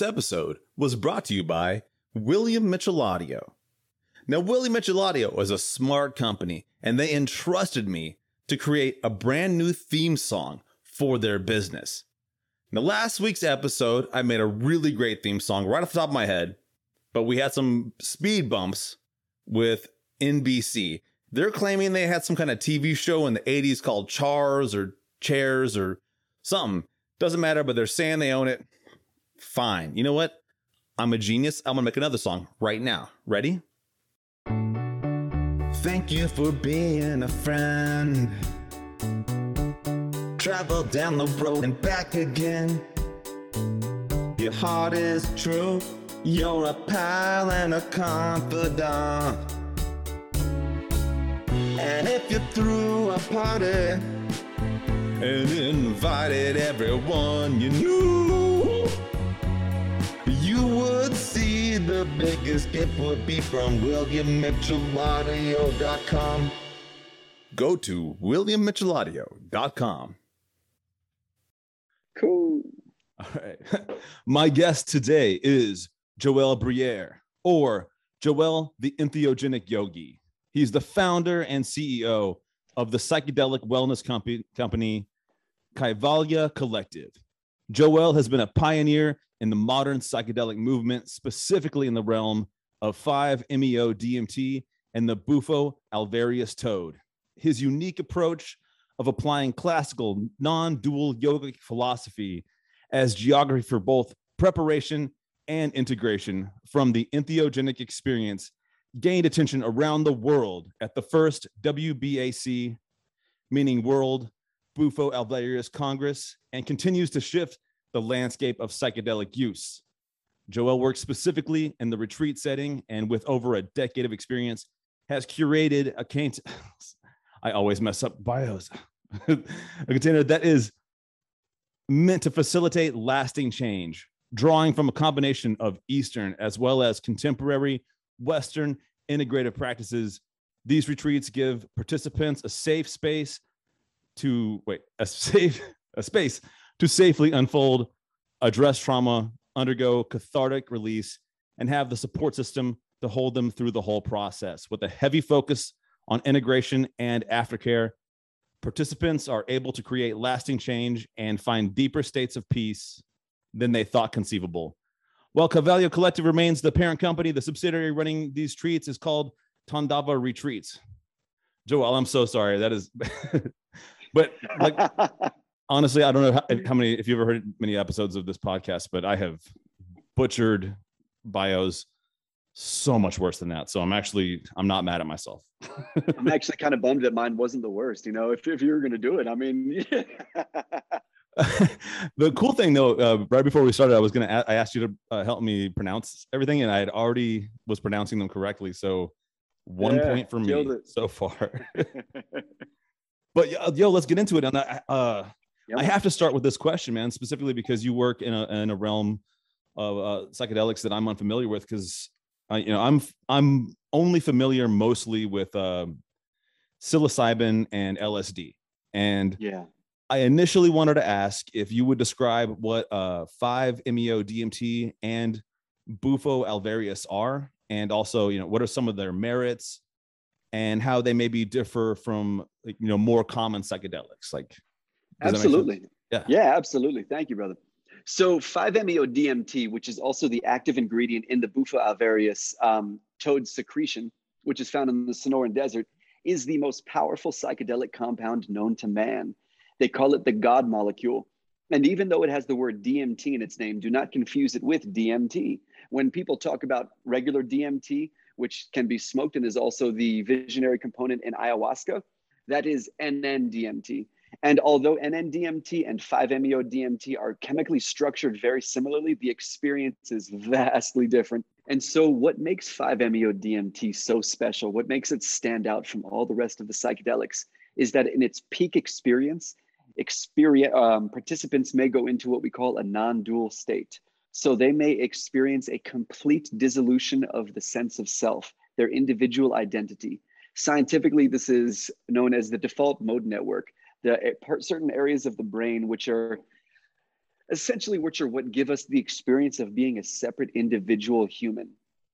This episode was brought to you by William Mitchell Audio. Now, William Mitchell Audio is a smart company, and they entrusted me to create a brand new theme song for their business. Now, last week's episode, I made a really great theme song right off the top of my head, but we had some speed bumps with NBC. They're claiming they had some kind of TV show in the 80s called Chars or Chairs or something. Doesn't matter, but they're saying they own it. Fine. You know what? I'm a genius. I'm going to make another song right now. Ready? Thank you for being a friend. Travel down the road and back again. Your heart is true. You're a pal and a confidant. And if you threw a party and invited everyone you knew, you would see the biggest gift would be from WilliamMitchellAudio.com. Go to WilliamMitchellAudio.com. Cool. All right. My guest today is Joel Briere, or Joel the Entheogenic Yogi. He's the founder and CEO of the psychedelic wellness company, company Kaivalya Collective. Joel has been a pioneer in the modern psychedelic movement, specifically in the realm of 5-MeO DMT and the Bufo alvarius toad. His unique approach of applying classical non-dual yogic philosophy as geography for both preparation and integration from the entheogenic experience gained attention around the world at the first WBAC, meaning World Bufo alvarius Congress, and continues to shift the landscape of psychedelic use. Joel works specifically in the retreat setting and with over a decade of experience has curated a cont- I always mess up bios. a container that is meant to facilitate lasting change, drawing from a combination of Eastern as well as contemporary Western integrative practices. These retreats give participants a safe space to wait, a safe a space to safely unfold, address trauma, undergo cathartic release, and have the support system to hold them through the whole process with a heavy focus on integration and aftercare participants are able to create lasting change and find deeper states of peace than they thought conceivable. While Kaivalya Collective remains the parent company, the subsidiary running these treats is called Tandava Retreats. Joel, I'm so sorry. That is, but like honestly, I don't know how, how, many if you've ever heard many episodes of this podcast, but I have butchered bios so much worse than that. So I'm actually I'm not mad at myself. I'm actually kind of bummed that mine wasn't the worst. You know, if if you were going to do it, I mean. the cool thing though, uh, right before we started, I was gonna I asked you to uh, help me pronounce everything, and I had already was pronouncing them correctly. So one yeah, point for me so far. But yo, let's get into it. And I, uh, yep. I have to start with this question, man, specifically because you work in a in a realm of uh, psychedelics that I'm unfamiliar with. Because uh, you know, I'm I'm only familiar mostly with uh, psilocybin and LSD, and yeah, I initially wanted to ask if you would describe what uh, 5-MeO DMT and Bufo alvarius are, and also, you know, what are some of their merits and how they maybe differ from, you know, more common psychedelics. Like, absolutely, yeah, yeah, absolutely. Thank you, brother. So 5-MeO DMT, which is also the active ingredient in the Bufo alvarius um, toad secretion, which is found in the Sonoran Desert, is the most powerful psychedelic compound known to man. They call it the God molecule. And even though it has the word DMT in its name, do not confuse it with DMT. When people talk about regular DMT, which can be smoked and is also the visionary component in ayahuasca, that is NN-DMT. And although NN-DMT and 5-MeO-DMT are chemically structured very similarly, the experience is vastly different. And so, what makes 5-MeO-DMT so special, what makes it stand out from all the rest of the psychedelics, is that in its peak experience, experience um, participants may go into what we call a non-dual state. So they may experience a complete dissolution of the sense of self, their individual identity. Scientifically, this is known as the default mode network. The eh, certain areas of the brain which are essentially which are what give us the experience of being a separate individual human.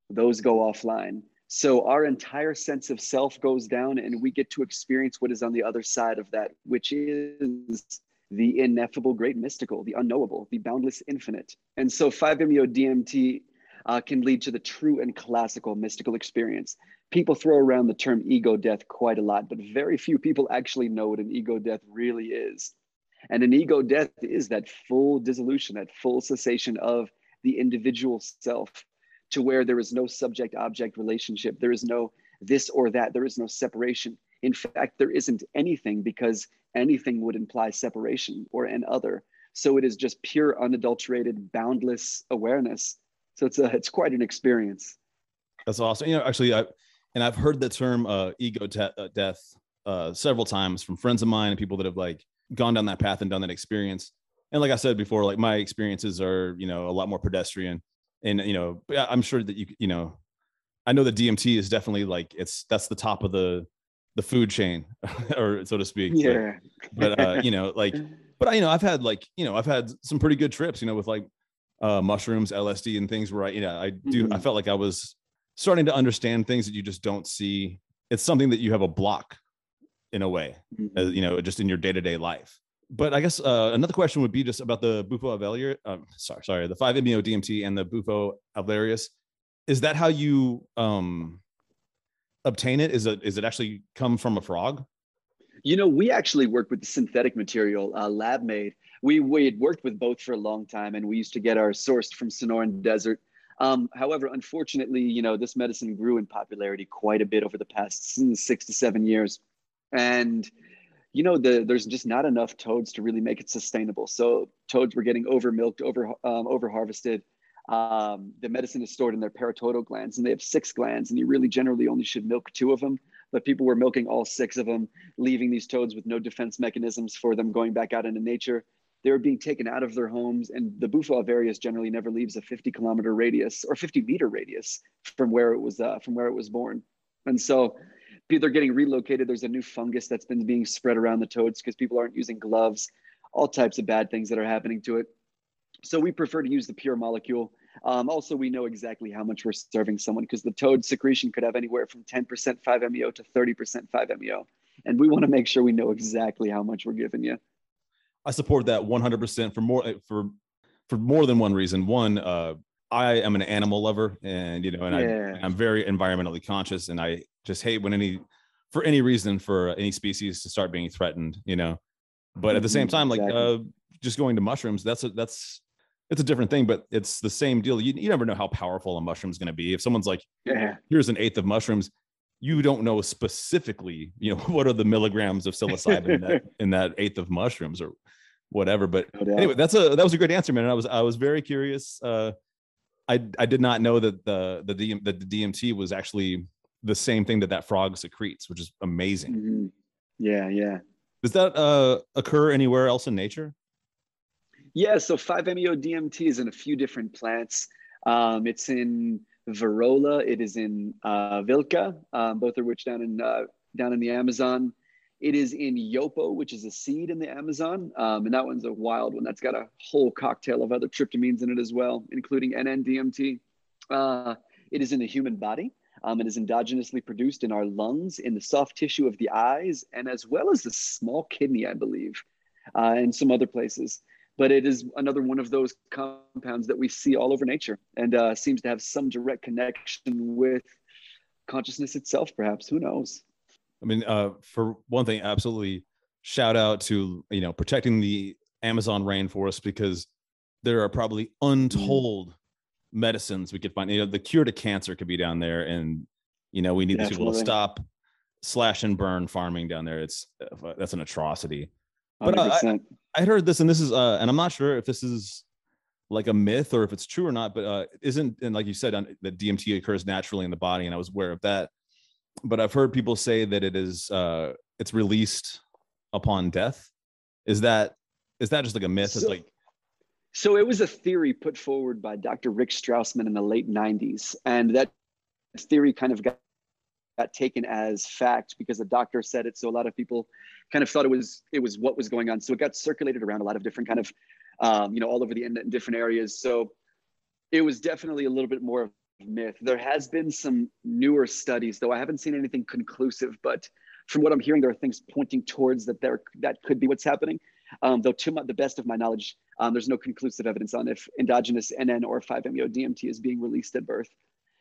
Those go offline. So our entire sense of self goes down, and we get to experience what is on the other side of that, which is the ineffable, great mystical, the unknowable, the boundless infinite. And so 5-MeO DMT uh, can lead to the true and classical mystical experience. People throw around the term ego death quite a lot, but very few people actually know what an ego death really is. And an ego death is that full dissolution, that full cessation of the individual self to where there is no subject object relationship. There is no this or that. There is no separation. In fact, there isn't anything because anything would imply separation or an other. So it is just pure, unadulterated, boundless awareness. So it's a, it's quite an experience. That's awesome. You know, actually, I and I've heard the term uh, ego te- uh, death uh, several times from friends of mine and people that have like gone down that path and done that experience. And like I said before, like my experiences are you know a lot more pedestrian and you know i'm sure that you you know i know that dmt is definitely like it's that's the top of the the food chain or so to speak yeah but, but uh you know like but i you know i've had like you know i've had some pretty good trips you know with like uh mushrooms lsd and things where i you know i do mm-hmm. i felt like i was starting to understand things that you just don't see it's something that you have a block in a way mm-hmm. as, you know just in your day-to-day life but I guess uh, another question would be just about the Bufo alvarius. Um, sorry, sorry, the 5-MeO DMT and the Bufo alvarius. Is that how you um, obtain it? Is it is it actually come from a frog? You know, we actually work with the synthetic material, uh, lab made. We we had worked with both for a long time, and we used to get our sourced from Sonoran Desert. Um, however, unfortunately, you know, this medicine grew in popularity quite a bit over the past six to seven years, and you know, the, there's just not enough toads to really make it sustainable. So toads were getting over milked, over um, over harvested. Um, the medicine is stored in their parotidal glands, and they have six glands, and you really generally only should milk two of them. But people were milking all six of them, leaving these toads with no defense mechanisms for them going back out into nature. They were being taken out of their homes, and the Bufo alvarius generally never leaves a 50 kilometer radius or 50 meter radius from where it was uh, from where it was born. And so they're getting relocated. There's a new fungus that's been being spread around the toads because people aren't using gloves, all types of bad things that are happening to it. So we prefer to use the pure molecule. Um, also, we know exactly how much we're serving someone because the toad secretion could have anywhere from 10% 5-MeO to 30% 5-MeO. And we want to make sure we know exactly how much we're giving you. I support that 100% for more for for more than one reason. One, uh, I am an animal lover, and you know, and yeah. I, I'm very environmentally conscious, and I just hate when any for any reason for any species to start being threatened. You know, but at the same mm-hmm, time, like exactly. uh, just going to mushrooms, that's a that's it's a different thing, but it's the same deal. You, you never know how powerful a mushroom is going to be. If someone's like, yeah. here's an eighth of mushrooms, you don't know specifically, you know, what are the milligrams of psilocybin in, that, in that eighth of mushrooms or whatever. But no anyway, that's a that was a great answer, man. And I was I was very curious. Uh, I I did not know that the the DM, that the DMT was actually the same thing that that frog secretes, which is amazing. Mm-hmm. Yeah, yeah. Does that uh, occur anywhere else in nature? Yeah, so 5-MeO DMT is in a few different plants. Um, it's in Virola. It is in uh, Vilca, um, both of which down in uh, down in the Amazon. It is in Yopo, which is a seed in the Amazon. Um, and that one's a wild one. That's got a whole cocktail of other tryptamines in it as well, including NN-DMT. Uh, it is in the human body. Um, it is endogenously produced in our lungs, in the soft tissue of the eyes, and as well as the small kidney, I believe, uh, and some other places. But it is another one of those compounds that we see all over nature and uh, seems to have some direct connection with consciousness itself, perhaps. Who knows? I mean, uh, for one thing, absolutely shout out to you know protecting the Amazon rainforest because there are probably untold mm-hmm. medicines we could find. You know, the cure to cancer could be down there, and you know we need Definitely. people to stop slash and burn farming down there. It's uh, that's an atrocity. But uh, I, I heard this, and this is, uh, and I'm not sure if this is like a myth or if it's true or not. But uh, isn't and like you said, on, that DMT occurs naturally in the body, and I was aware of that but I've heard people say that it is uh, it's released upon death. Is that is that just like a myth? So, it's like So it was a theory put forward by Dr. Rick Strassman in the late 90s. And that theory kind of got, got taken as fact because the doctor said it. So a lot of people kind of thought it was it was what was going on. So it got circulated around a lot of different kind of um, you know all over the internet in different areas. So it was definitely a little bit more of myth. There has been some newer studies, though I haven't seen anything conclusive. But from what I'm hearing, there are things pointing towards that there that could be what's happening. Um, though to my, the best of my knowledge, um, there's no conclusive evidence on if endogenous NN or 5-MeO-DMT is being released at birth.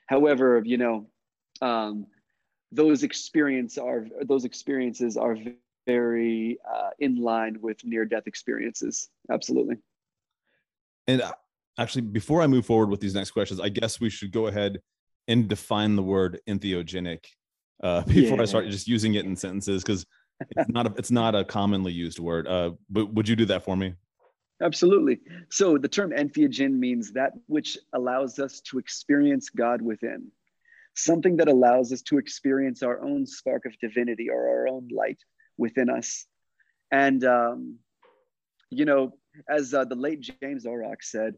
However, you know, um, those experience are those experiences are very uh, in line with near-death experiences. Absolutely. And uh, actually, before I move forward with these next questions, I guess we should go ahead and define the word entheogenic uh, before yeah. I start just using it in sentences because it's not a, it's not a commonly used word. Uh, but would you do that for me? Absolutely. So the term entheogen means that which allows us to experience God within, something that allows us to experience our own spark of divinity or our own light within us. And, um, you know, as uh, the late James Oroc said,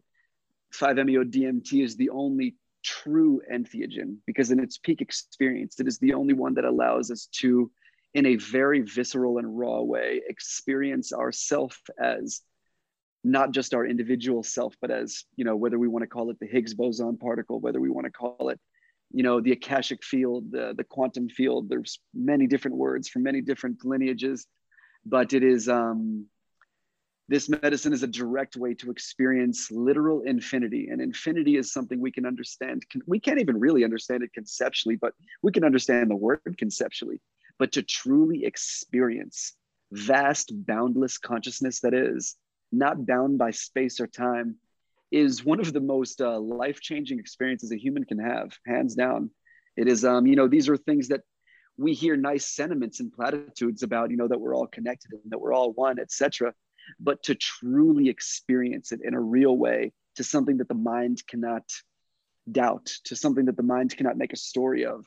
5-MeO DMT is the only true entheogen because in its peak experience, it is the only one that allows us to in a very visceral and raw way experience ourself as not just our individual self but as you know whether we want to call it the higgs boson particle whether we want to call it you know the akashic field the, the quantum field there's many different words from many different lineages but it is um this medicine is a direct way to experience literal infinity and infinity is something we can understand we can't even really understand it conceptually but we can understand the word conceptually but to truly experience vast, boundless consciousness that is not bound by space or time is one of the most uh, life-changing experiences a human can have hands down. It is um, you know these are things that we hear nice sentiments and platitudes about you know that we're all connected and that we're all one etc but to truly experience it in a real way to something that the mind cannot doubt to something that the mind cannot make a story of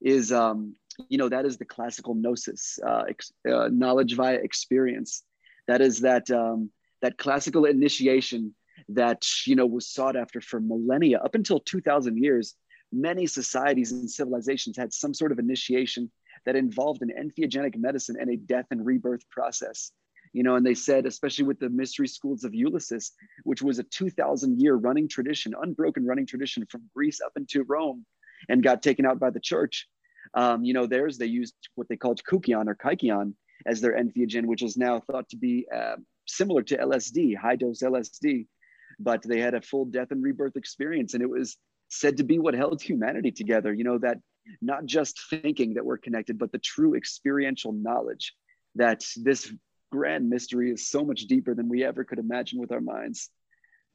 is um, you know that is the classical gnosis uh, ex- uh, knowledge via experience. That is that um, that classical initiation that you know was sought after for millennia. Up until 2000 years many societies and civilizations had some sort of initiation that involved an entheogenic medicine and a death and rebirth process. You know and they said especially with the mystery schools of Eleusis which was a 2000 year running tradition unbroken running tradition from greece up into rome and got taken out by the church. Um, you know, theirs, they used what they called kykeon or kykeon as their entheogen, which is now thought to be uh, similar to LSD, high dose LSD. But they had a full death and rebirth experience. And it was said to be what held humanity together, you know, that not just thinking that we're connected, but the true experiential knowledge that this grand mystery is so much deeper than we ever could imagine with our minds.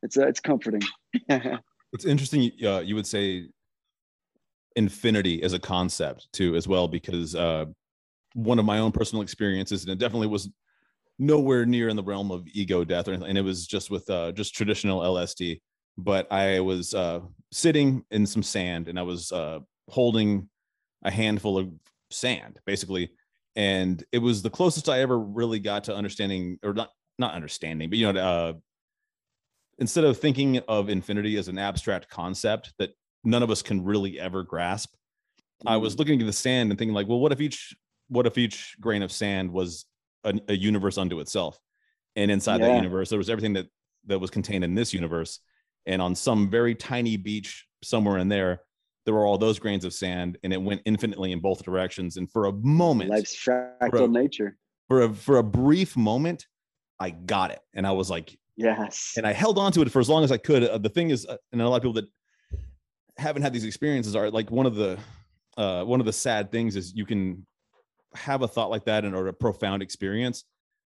It's, uh, it's comforting. it's interesting. Uh, you would say infinity as a concept too as well because uh, one of my own personal experiences and it definitely was nowhere near in the realm of ego death or anything and it was just with uh, just traditional lsd but i was uh, sitting in some sand and i was uh, holding a handful of sand basically and it was the closest i ever really got to understanding or not not understanding but you know uh, instead of thinking of infinity as an abstract concept that none of us can really ever grasp. Mm-hmm. I was mm. looking at the sand and thinking like, well, what if each what if each grain of sand was a, a universe unto itself? And inside yeah. that universe, there was everything that that was contained in this universe. And on some very tiny beach somewhere in there, there were all those grains of sand, and it went infinitely in both directions. And for a moment, life's fractal nature. For a for a brief moment, I got it, and I was like, yes. And I held on to it for as long as I could. Uh, the thing is, uh, and a lot of people that haven't had these experiences are like one of the uh, one of the sad things is you can have a thought like that and or a profound experience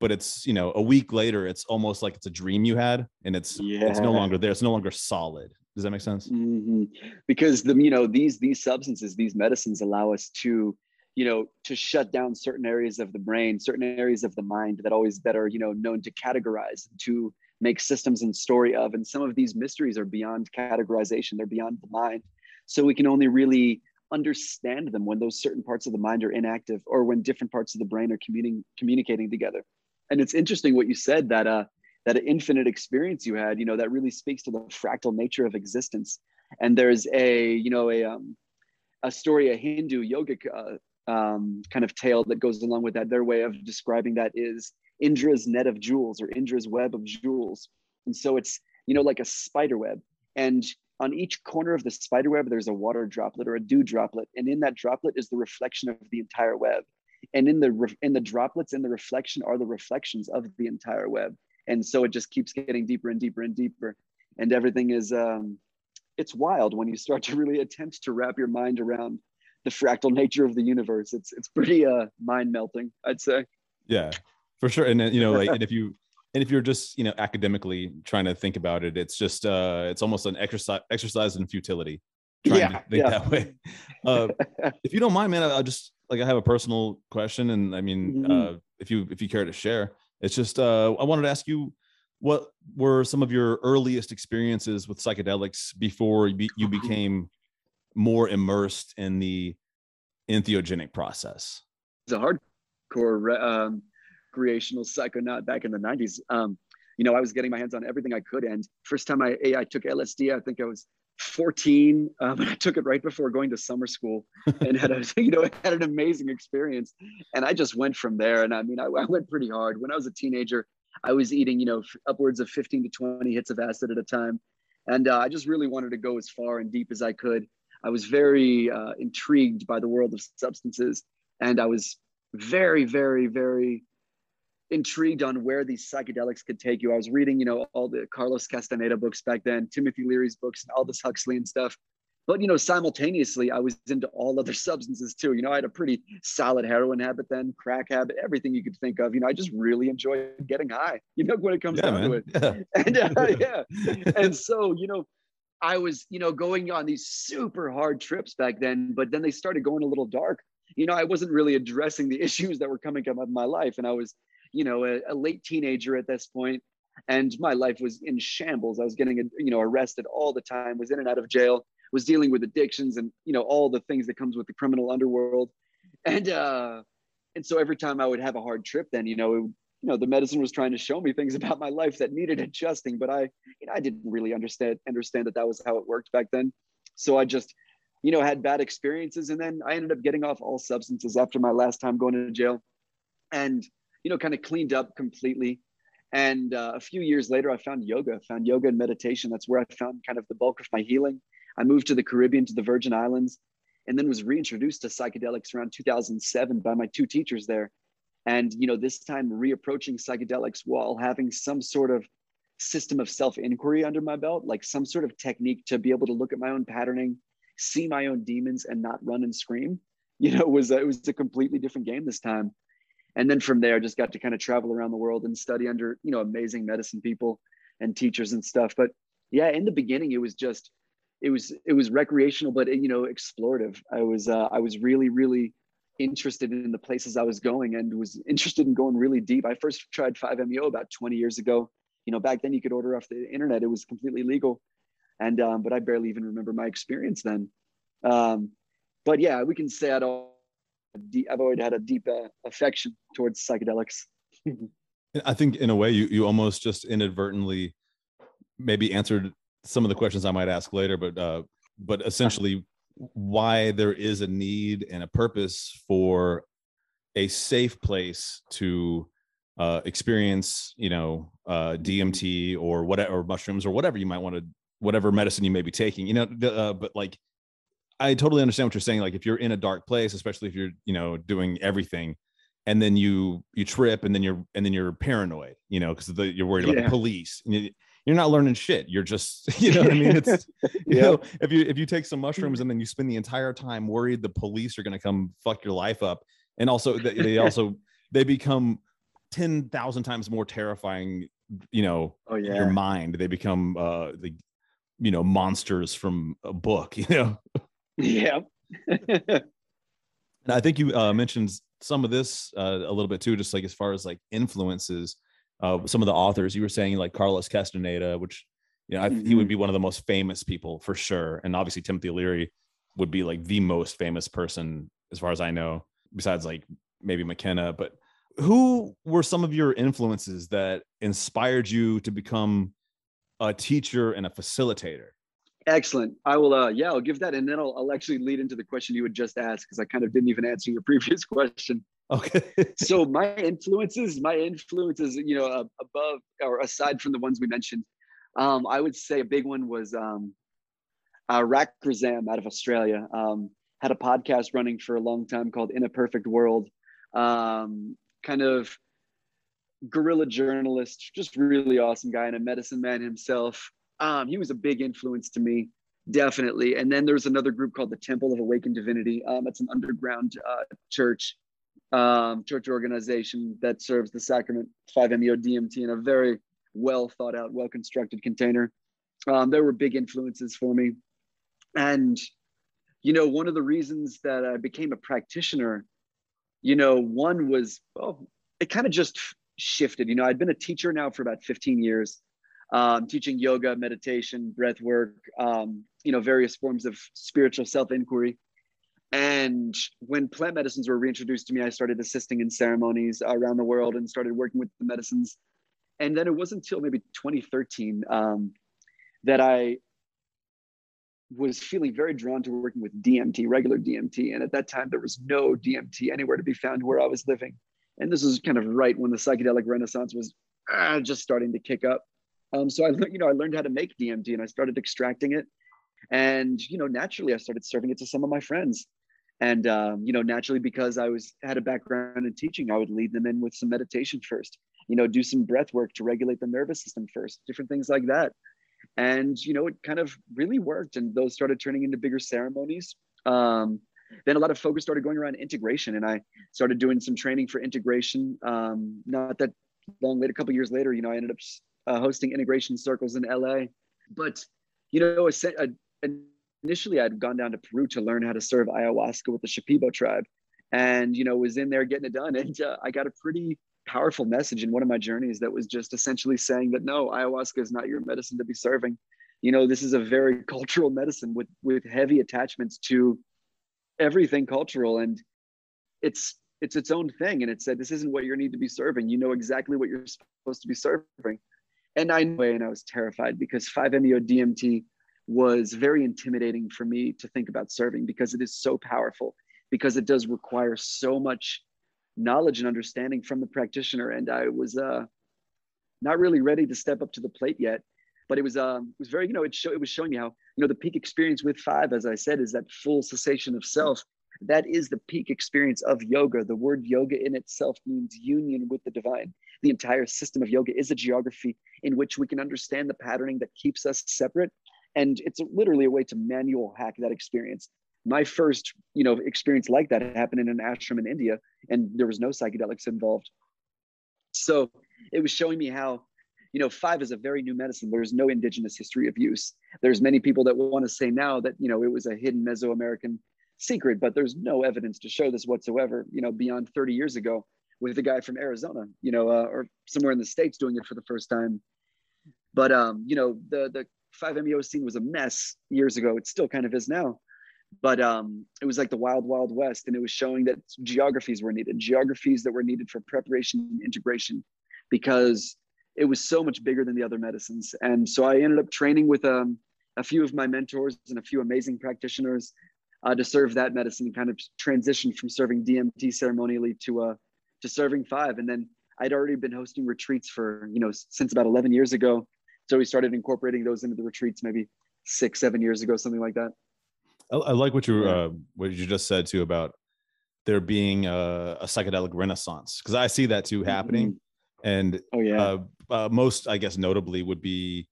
but it's you know a week later it's almost like it's a dream you had and it's yeah. it's no longer there it's no longer solid does that make sense mm-hmm. because the you know these these substances these medicines allow us to you know to shut down certain areas of the brain certain areas of the mind that always that are you know known to categorize to make systems and story of. And some of these mysteries are beyond categorization, they're beyond the mind. So we can only really understand them when those certain parts of the mind are inactive or when different parts of the brain are communi- communicating together. And it's interesting what you said that uh, that infinite experience you had, you know, that really speaks to the fractal nature of existence. And there's a, you know, a, um, a story, a Hindu yogic uh, um, kind of tale that goes along with that. Their way of describing that is Indra's net of jewels or Indra's web of jewels. And so it's, you know, like a spider web. And on each corner of the spider web, there's a water droplet or a dew droplet. And in that droplet is the reflection of the entire web. And in the in the droplets in the reflection are the reflections of the entire web and so it just keeps getting deeper and deeper and deeper and everything is um, it's wild when you start to really attempt to wrap your mind around the fractal nature of the universe it's it's pretty uh mind melting i'd say yeah for sure and you know like and if you and if you're just you know academically trying to think about it it's just uh it's almost an exercise exercise in futility trying yeah, to think yeah. that way uh if you don't mind man i'll just like i have a personal question and i mean mm-hmm. uh if you if you care to share it's just uh, I wanted to ask you what were some of your earliest experiences with psychedelics before you, be, you mm-hmm. became more immersed in the entheogenic process? It's a hardcore um, recreational psychonaut back in the 90s. Um, you know, I was getting my hands on everything I could. And first time I, I took LSD, I think I was 14. Um, I took it right before going to summer school and had a, you know, had an amazing experience. And I just went from there. And I mean, I, I went pretty hard. When I was a teenager, I was eating, you know, upwards of 15 to 20 hits of acid at a time. And uh, I just really wanted to go as far and deep as I could. I was very uh, intrigued by the world of substances. And I was very, very, very intrigued on where these psychedelics could take you. I was reading, you know, all the Carlos Castaneda books back then, Timothy Leary's books, and Aldous Huxley and stuff. But you know, simultaneously, I was into all other substances too. You know, I had a pretty solid heroin habit then, crack habit, everything you could think of. You know, I just really enjoyed getting high. You know, when it comes yeah, down man. to it. Yeah. And uh, yeah, and so you know, I was you know going on these super hard trips back then, but then they started going a little dark. You know, I wasn't really addressing the issues that were coming up in my life, and I was you know, a, a late teenager at this point, and my life was in shambles. I was getting, you know, arrested all the time, was in and out of jail, was dealing with addictions, and you know, all the things that comes with the criminal underworld, and uh, and so every time I would have a hard trip, then you know, it, you know, the medicine was trying to show me things about my life that needed adjusting, but I, you know, I didn't really understand understand that that was how it worked back then. So I just, you know, had bad experiences, and then I ended up getting off all substances after my last time going to jail, and you know, kind of cleaned up completely. And uh, a few years later, I found yoga, found yoga and meditation. That's where I found kind of the bulk of my healing. I moved to the Caribbean, to the Virgin Islands, and then was reintroduced to psychedelics around 2007 by my two teachers there. And, you know, this time reapproaching psychedelics while having some sort of system of self inquiry under my belt, like some sort of technique to be able to look at my own patterning, see my own demons, and not run and scream. You know, was it was a completely different game this time and then from there just got to kind of travel around the world and study under you know amazing medicine people and teachers and stuff. But yeah in the beginning it was just it was it was recreational but you know explorative. I was uh, i was really really interested in the places i was going and was interested in going really deep. I first tried 5meo about 20 years ago. You know back then you could order off the internet. It was completely legal. And um, but i barely even remember my experience then. Um, but yeah we can say i don't deep, I've always had a deep uh, affection towards psychedelics. I think in a way you you almost just inadvertently maybe answered some of the questions I might ask later, but uh, but essentially why there is a need and a purpose for a safe place to uh, experience, you know, uh, DMT or whatever, or mushrooms or whatever you might want to, whatever medicine you may be taking, you know, uh, but like I totally understand what you're saying. Like if you're in a dark place, especially if you're, you know, doing everything and then you you trip and then you're and then you're paranoid, you know, because you're worried about yeah. the police. You, are not learning shit. You're just, you know what I mean? It's you yeah. know, if you if you take some mushrooms and then you spend the entire time worried the police are gonna come fuck your life up. And also they also they become ten thousand times more terrifying, you know, oh, yeah. your mind. They become uh the you know monsters from a book, you know. Yeah. and I think you uh, mentioned some of this uh, a little bit too, just like as far as like influences. Uh, some of the authors you were saying, like Carlos Castaneda, which you know I, mm-hmm. he would mm-hmm. be one of the most famous people for sure, and obviously Timothy Leary would be like the most famous person as far as I know, besides like maybe McKenna. But who were some of your influences that inspired you to become a teacher and a facilitator? Excellent. I will. Uh, yeah, I'll give that, and then I'll, I'll actually lead into the question you had just asked because I kind of didn't even answer your previous question. Okay. so my influences, my influences, you know, uh, above or aside from the ones we mentioned, um, I would say a big one was um, uh, Rak Razam out of Australia. Um, had a podcast running for a long time called In a Perfect World. Um, kind of guerrilla journalist, just really awesome guy and a medicine man himself. Um, he was a big influence to me, definitely. And then there's another group called the Temple of Awakened Divinity. Um, it's an underground uh, church, um, church organization that serves the sacrament 5-MeO DMT in a very well thought out, well constructed container. Um, there were big influences for me. And, you know, one of the reasons that I became a practitioner, you know, one was, well, it kind of just shifted. You know, I'd been a teacher now for about 15 years, um, teaching yoga, meditation, breath work, um, you know, various forms of spiritual self inquiry. And when plant medicines were reintroduced to me, I started assisting in ceremonies around the world and started working with the medicines. And then it wasn't until maybe 2013 um, that I was feeling very drawn to working with DMT, regular DMT. And at that time, there was no DMT anywhere to be found where I was living and this was kind of right when the psychedelic renaissance was ah, just starting to kick up. Um, so I, you know, I learned how to make DMT and I started extracting it, and you know, naturally I started serving it to some of my friends, and um, you know, naturally because I was had a background in teaching, I would lead them in with some meditation first, you know, do some breath work to regulate the nervous system first, different things like that, and you know, it kind of really worked, and those started turning into bigger ceremonies. Um, then a lot of focus started going around integration and i started doing some training for integration. Um, not that long later a couple years later you know i ended up uh, hosting integration circles in la but you know initially i'd gone down to peru to learn how to serve ayahuasca with the shipibo tribe. And you know was in there getting it done. And uh, i got a pretty powerful message in one of my journeys that was just essentially saying that no ayahuasca is not your medicine to be serving. You know this is a very cultural medicine with with heavy attachments to everything cultural. And it's it's its own thing. And it said this isn't what you need to be serving. You know exactly what you're supposed to be serving and i knew and i was terrified because 5-meo dmt was very intimidating for me to think about serving because it is so powerful because it does require so much knowledge and understanding from the practitioner. And i was uh, not really ready to step up to the plate yet but it was um, it was very you know it, show, it was showing me how you know the peak experience with five as i said is that full cessation of self. That is the peak experience of yoga. The word yoga in itself means union with the divine the entire system of yoga is a geography in which we can understand the patterning that keeps us separate and it's literally a way to manual hack that experience my first you know experience like that happened in an ashram in india and there was no psychedelics involved so it was showing me how you know, five is a very new medicine. There's no indigenous history of use. There's many people that want to say now that, you know, it was a hidden Mesoamerican secret, but there's no evidence to show this whatsoever, you know, beyond 30 years ago with a guy from Arizona, you know, uh, or somewhere in the States doing it for the first time. But, um, you know, the, the 5-MeO scene was a mess years ago. It still kind of is now. But um, it was like the wild, wild west. And it was showing that geographies were needed, geographies that were needed for preparation and integration because it was so much bigger than the other medicines. And so I ended up training with um, a few of my mentors and a few amazing practitioners uh, to serve that medicine and kind of transition from serving DMT ceremonially to uh, to serving five. And then I'd already been hosting retreats for, you know, since about 11 years ago. So we started incorporating those into the retreats maybe six, seven years ago, something like that. I, I like what you uh, what you just said too about there being a, a psychedelic renaissance because I see that too happening. Mm-hmm and oh yeah uh, uh, most i guess notably would be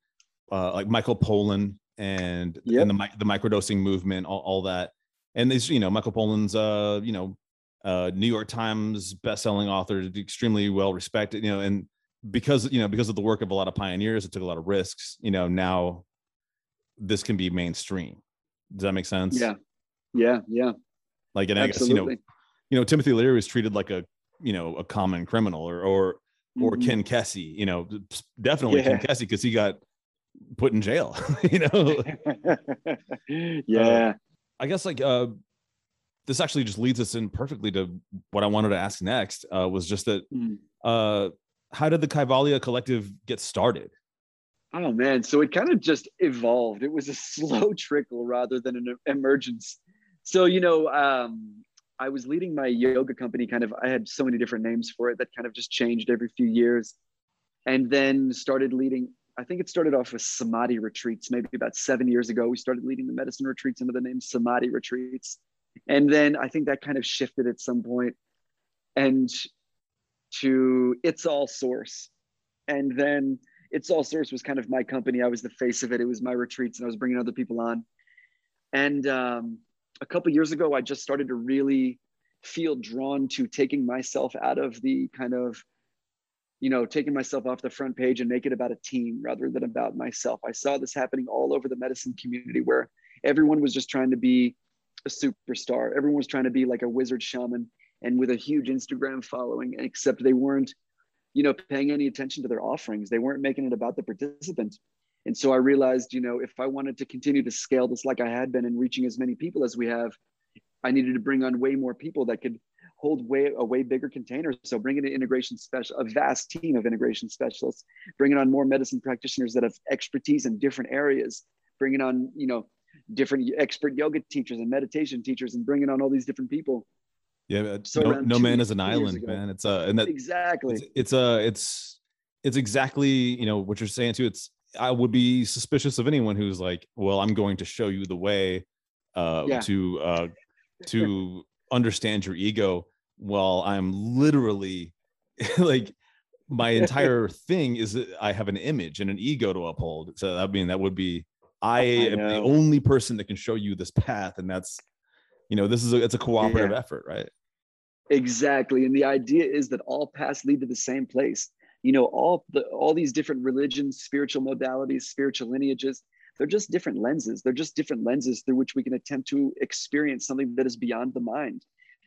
uh, like michael pollan and, yep. and the, the microdosing movement all, all that and these you know michael pollan's uh you know uh new york times best-selling author extremely well respected you know and because you know because of the work of a lot of pioneers it took a lot of risks you know now this can be mainstream does that make sense yeah yeah yeah like and Absolutely. i guess you know you know timothy leary was treated like a you know a common criminal or or or mm-hmm. Ken Kesey, you know, definitely yeah. Ken Kesey because he got put in jail, you know. yeah. Uh, I guess like uh this actually just leads us in perfectly to what I wanted to ask next. Uh, was just that mm. uh, how did the Kaivalya Collective get started? Oh man, so it kind of just evolved. It was a slow trickle rather than an emergence. So you know, um, I was leading my yoga company. Kind of, I had so many different names for it that kind of just changed every few years, and then started leading. I think it started off with Samadhi retreats. Maybe about seven years ago, we started leading the medicine retreats under the name Samadhi retreats, and then I think that kind of shifted at some point, and to it's all source, and then it's all source was kind of my company. I was the face of it. It was my retreats, and I was bringing other people on. And um, a couple years ago, I just started to really feel drawn to taking myself out of the kind of, you know, taking myself off the front page and make it about a team rather than about myself. I saw this happening all over the medicine community where everyone was just trying to be a superstar. Everyone was trying to be like a wizard shaman and with a huge Instagram following, except they weren't you know, paying any attention to their offerings. They weren't making it about the participant. And so I realized, you know, if I wanted to continue to scale this like I had been and reaching as many people as we have, I needed to bring on way more people that could hold way a way bigger container. So bringing an integration special, a vast team of integration specialists, bringing on more medicine practitioners that have expertise in different areas, bringing on, you know, different expert yoga teachers and meditation teachers, and bringing on all these different people yeah, so no, no man is an island, man. It's uh, and that exactly. It's, it's uh, it's it's exactly you know what you're saying too. It's I would be suspicious of anyone who's like, well, I'm going to show you the way uh, yeah. to uh, to understand your ego. While I'm literally like my entire thing is that I have an image and an ego to uphold. So I mean that would be I, I am the only person that can show you this path, and that's you know this is a it's a cooperative yeah. effort right? Exactly and the idea is that all paths lead to the same place. You know all the all these different religions spiritual modalities spiritual lineages they're just different lenses. They're just different lenses through which we can attempt to experience something that is beyond the mind.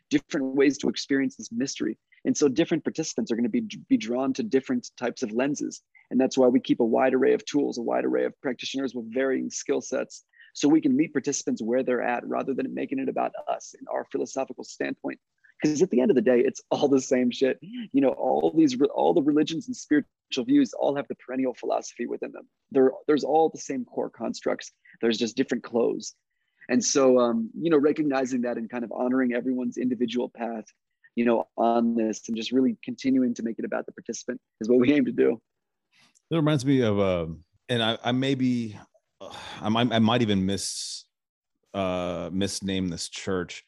Different ways to experience this mystery. And so different participants are going to be be drawn to different types of lenses and that's why we keep a wide array of tools a wide array of practitioners with varying skill sets so we can meet participants where they're at rather than making it about us and our philosophical standpoint. Because at the end of the day it's all the same shit. You know all these all the religions and spiritual views all have the perennial philosophy within them. There there's all the same core constructs. There's just different clothes. And so um, you know recognizing that and kind of honoring everyone's individual path you know on this and just really continuing to make it about the participant is what we aim to do it reminds me of uh, and I, I may be I might, I might even miss uh misname this church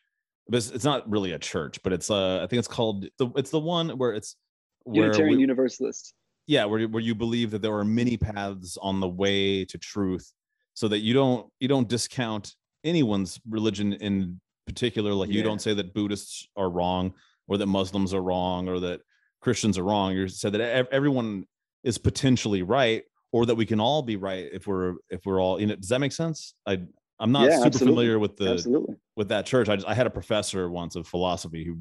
but it's, it's, not really a church but it's uh i think it's called the it's the one where it's where Unitarian we, Universalist. Yeah, where where you believe that there are many paths on the way to truth, so that you don't you don't discount anyone's religion in particular. Like yeah. you don't say that Buddhists are wrong, or that Muslims are wrong, or that Christians are wrong. You said that everyone is potentially right, or that we can all be right if we're if we're all in it does that make sense i i'm not yeah, super absolutely. familiar with the absolutely. with that church i just i had a professor once of philosophy who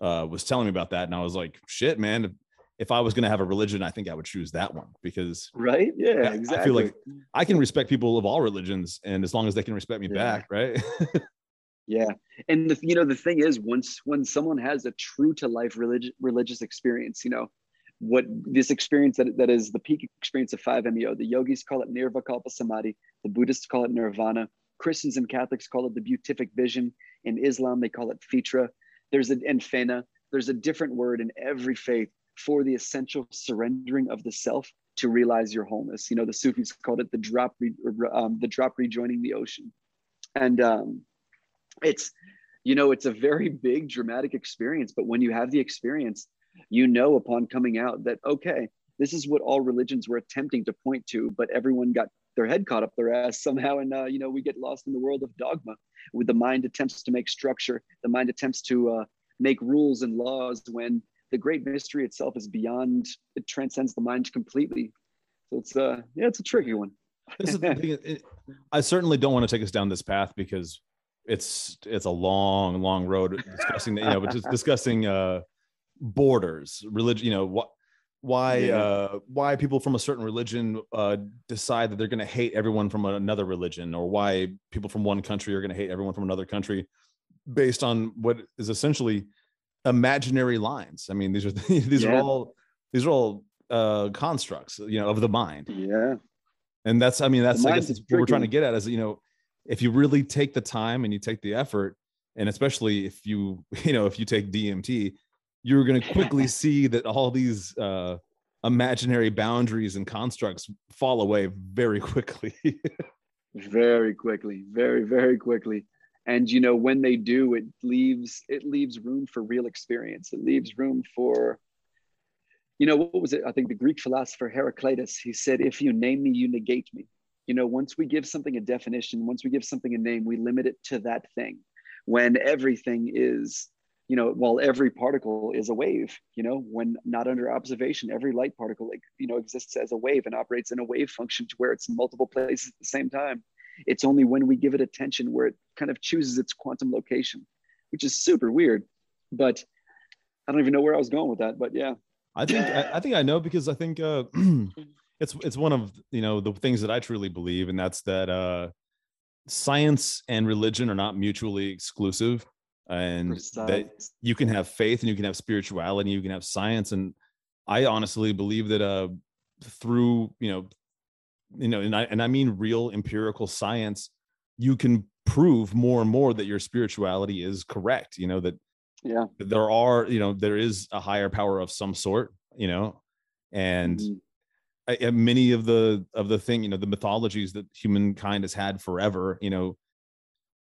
uh, was telling me about that and i was like shit man if, i was going to have a religion i think i would choose that one because right yeah I, exactly i feel like i can respect people of all religions and as long as they can respect me yeah. back right yeah and the, you know the thing is once when someone has a true to life religious religious experience you know what this experience that, that is the peak experience of 5-MeO. The yogis call it Nirvikalpa Samadhi. The Buddhists call it Nirvana. Christians and Catholics call it the beatific vision. In Islam, they call it Fitra. There's an Enfena. There's a different word in every faith for the essential surrendering of the self to realize your wholeness. You know, the Sufis called it the drop, re, um, the drop rejoining the ocean. And um, it's, you know, it's a very big dramatic experience. But when you have the experience, you know upon coming out that okay this is what all religions were attempting to point to but everyone got their head caught up their ass somehow and uh, you know we get lost in the world of dogma with the mind attempts to make structure the mind attempts to uh, make rules and laws when the great mystery itself is beyond it transcends the mind completely. So it's uh yeah it's a tricky one. This is the thing, it, i certainly don't want to take us down this path because it's it's a long long road discussing you know but just discussing uh borders religion you know what why yeah. uh why people from a certain religion uh decide that they're going to hate everyone from another religion or why people from one country are going to hate everyone from another country based on what is essentially imaginary lines. I mean, these are these yeah. are all these are all uh constructs, you know, of the mind. Yeah. And that's I mean, that's I guess that's what we're trying to get at is you know, if you really take the time and you take the effort, and especially if you, you know, if you take DMT, you're going to quickly see that all these uh imaginary boundaries and constructs fall away very quickly. very quickly, very, very quickly. And you know when they do it leaves it leaves room for real experience. It leaves room for you know what was it? I think the greek philosopher heraclitus he said if you name me you negate me. You know once we give something a definition once we give something a name we limit it to that thing. When everything is you know while every particle is a wave you know when not under observation every light particle like, you know exists as a wave and operates in a wave function to where it's in multiple places at the same time it's only when we give it attention where it kind of chooses its quantum location, which is super weird. But I don't even know where I was going with that. But yeah. I think I, I think I know because I think uh, it's it's one of you know the things that I truly believe, and that's that uh, science and religion are not mutually exclusive, and Precise. that you can have faith and you can have spirituality, you can have science, and I honestly believe that uh, through you know you know, and I and I mean real empirical science, you can prove more and more that your spirituality is correct. You know that yeah there are you know there is a higher power of some sort. You know, and. Mm-hmm. I, many of the of the thing you know the mythologies that humankind has had forever you know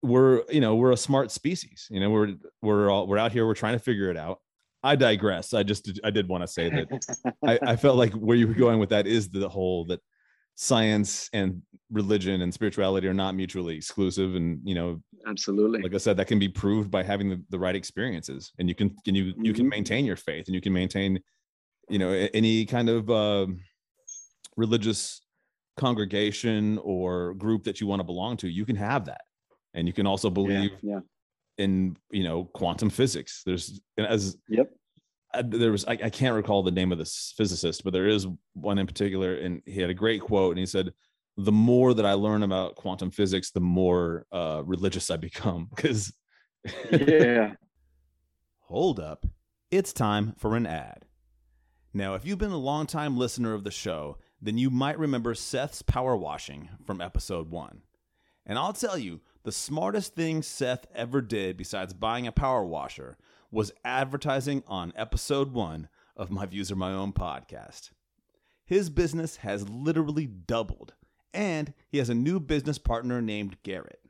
we're you know we're a smart species you know we're we're all we're out here we're trying to figure it out i digress i just i did want to say that I, I felt like where you were going with that is the whole that science and religion and spirituality are not mutually exclusive and you know absolutely like i said that can be proved by having the, the right experiences and you can and you mm-hmm. you can mm-hmm. maintain your faith and you can maintain you know any kind of uh, religious congregation or group that you want to belong to you can have that and you can also believe yeah, yeah. in you know quantum physics there's as yep there was I, I, can't recall the name of this physicist, but there is one in particular, and he had a great quote, and he said, "The more that I learn about quantum physics, the more uh, religious I become." Because yeah, hold up, it's time for an ad. Now, if you've been a long-time listener of the show, then you might remember Seth's power washing from episode one, and I'll tell you, the smartest thing Seth ever did, besides buying a power washer was advertising on episode one of My Views Are My Own podcast. His business has literally doubled, and he has a new business partner named Garrett.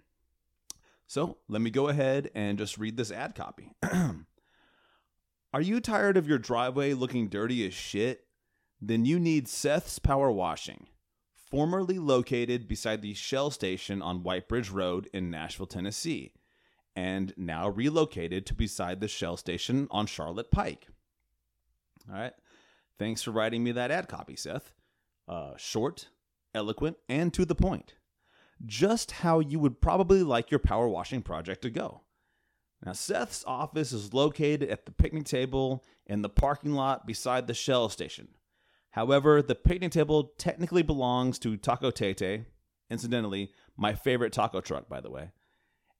So let me go ahead and just read this ad copy. Are you tired of your driveway looking dirty as shit? Then you need Seth's Power Washing, formerly located beside the Shell station on White Bridge Road in Nashville, Tennessee and now relocated to beside the Shell station on Charlotte Pike. All right. Thanks for writing me that ad copy, Seth. Uh, short, eloquent, and to the point. Just how you would probably like your power washing project to go. Now, Seth's office is located at the picnic table in the parking lot beside the Shell station. However, the picnic table technically belongs to Taco Tete. Incidentally, my favorite taco truck, by the way.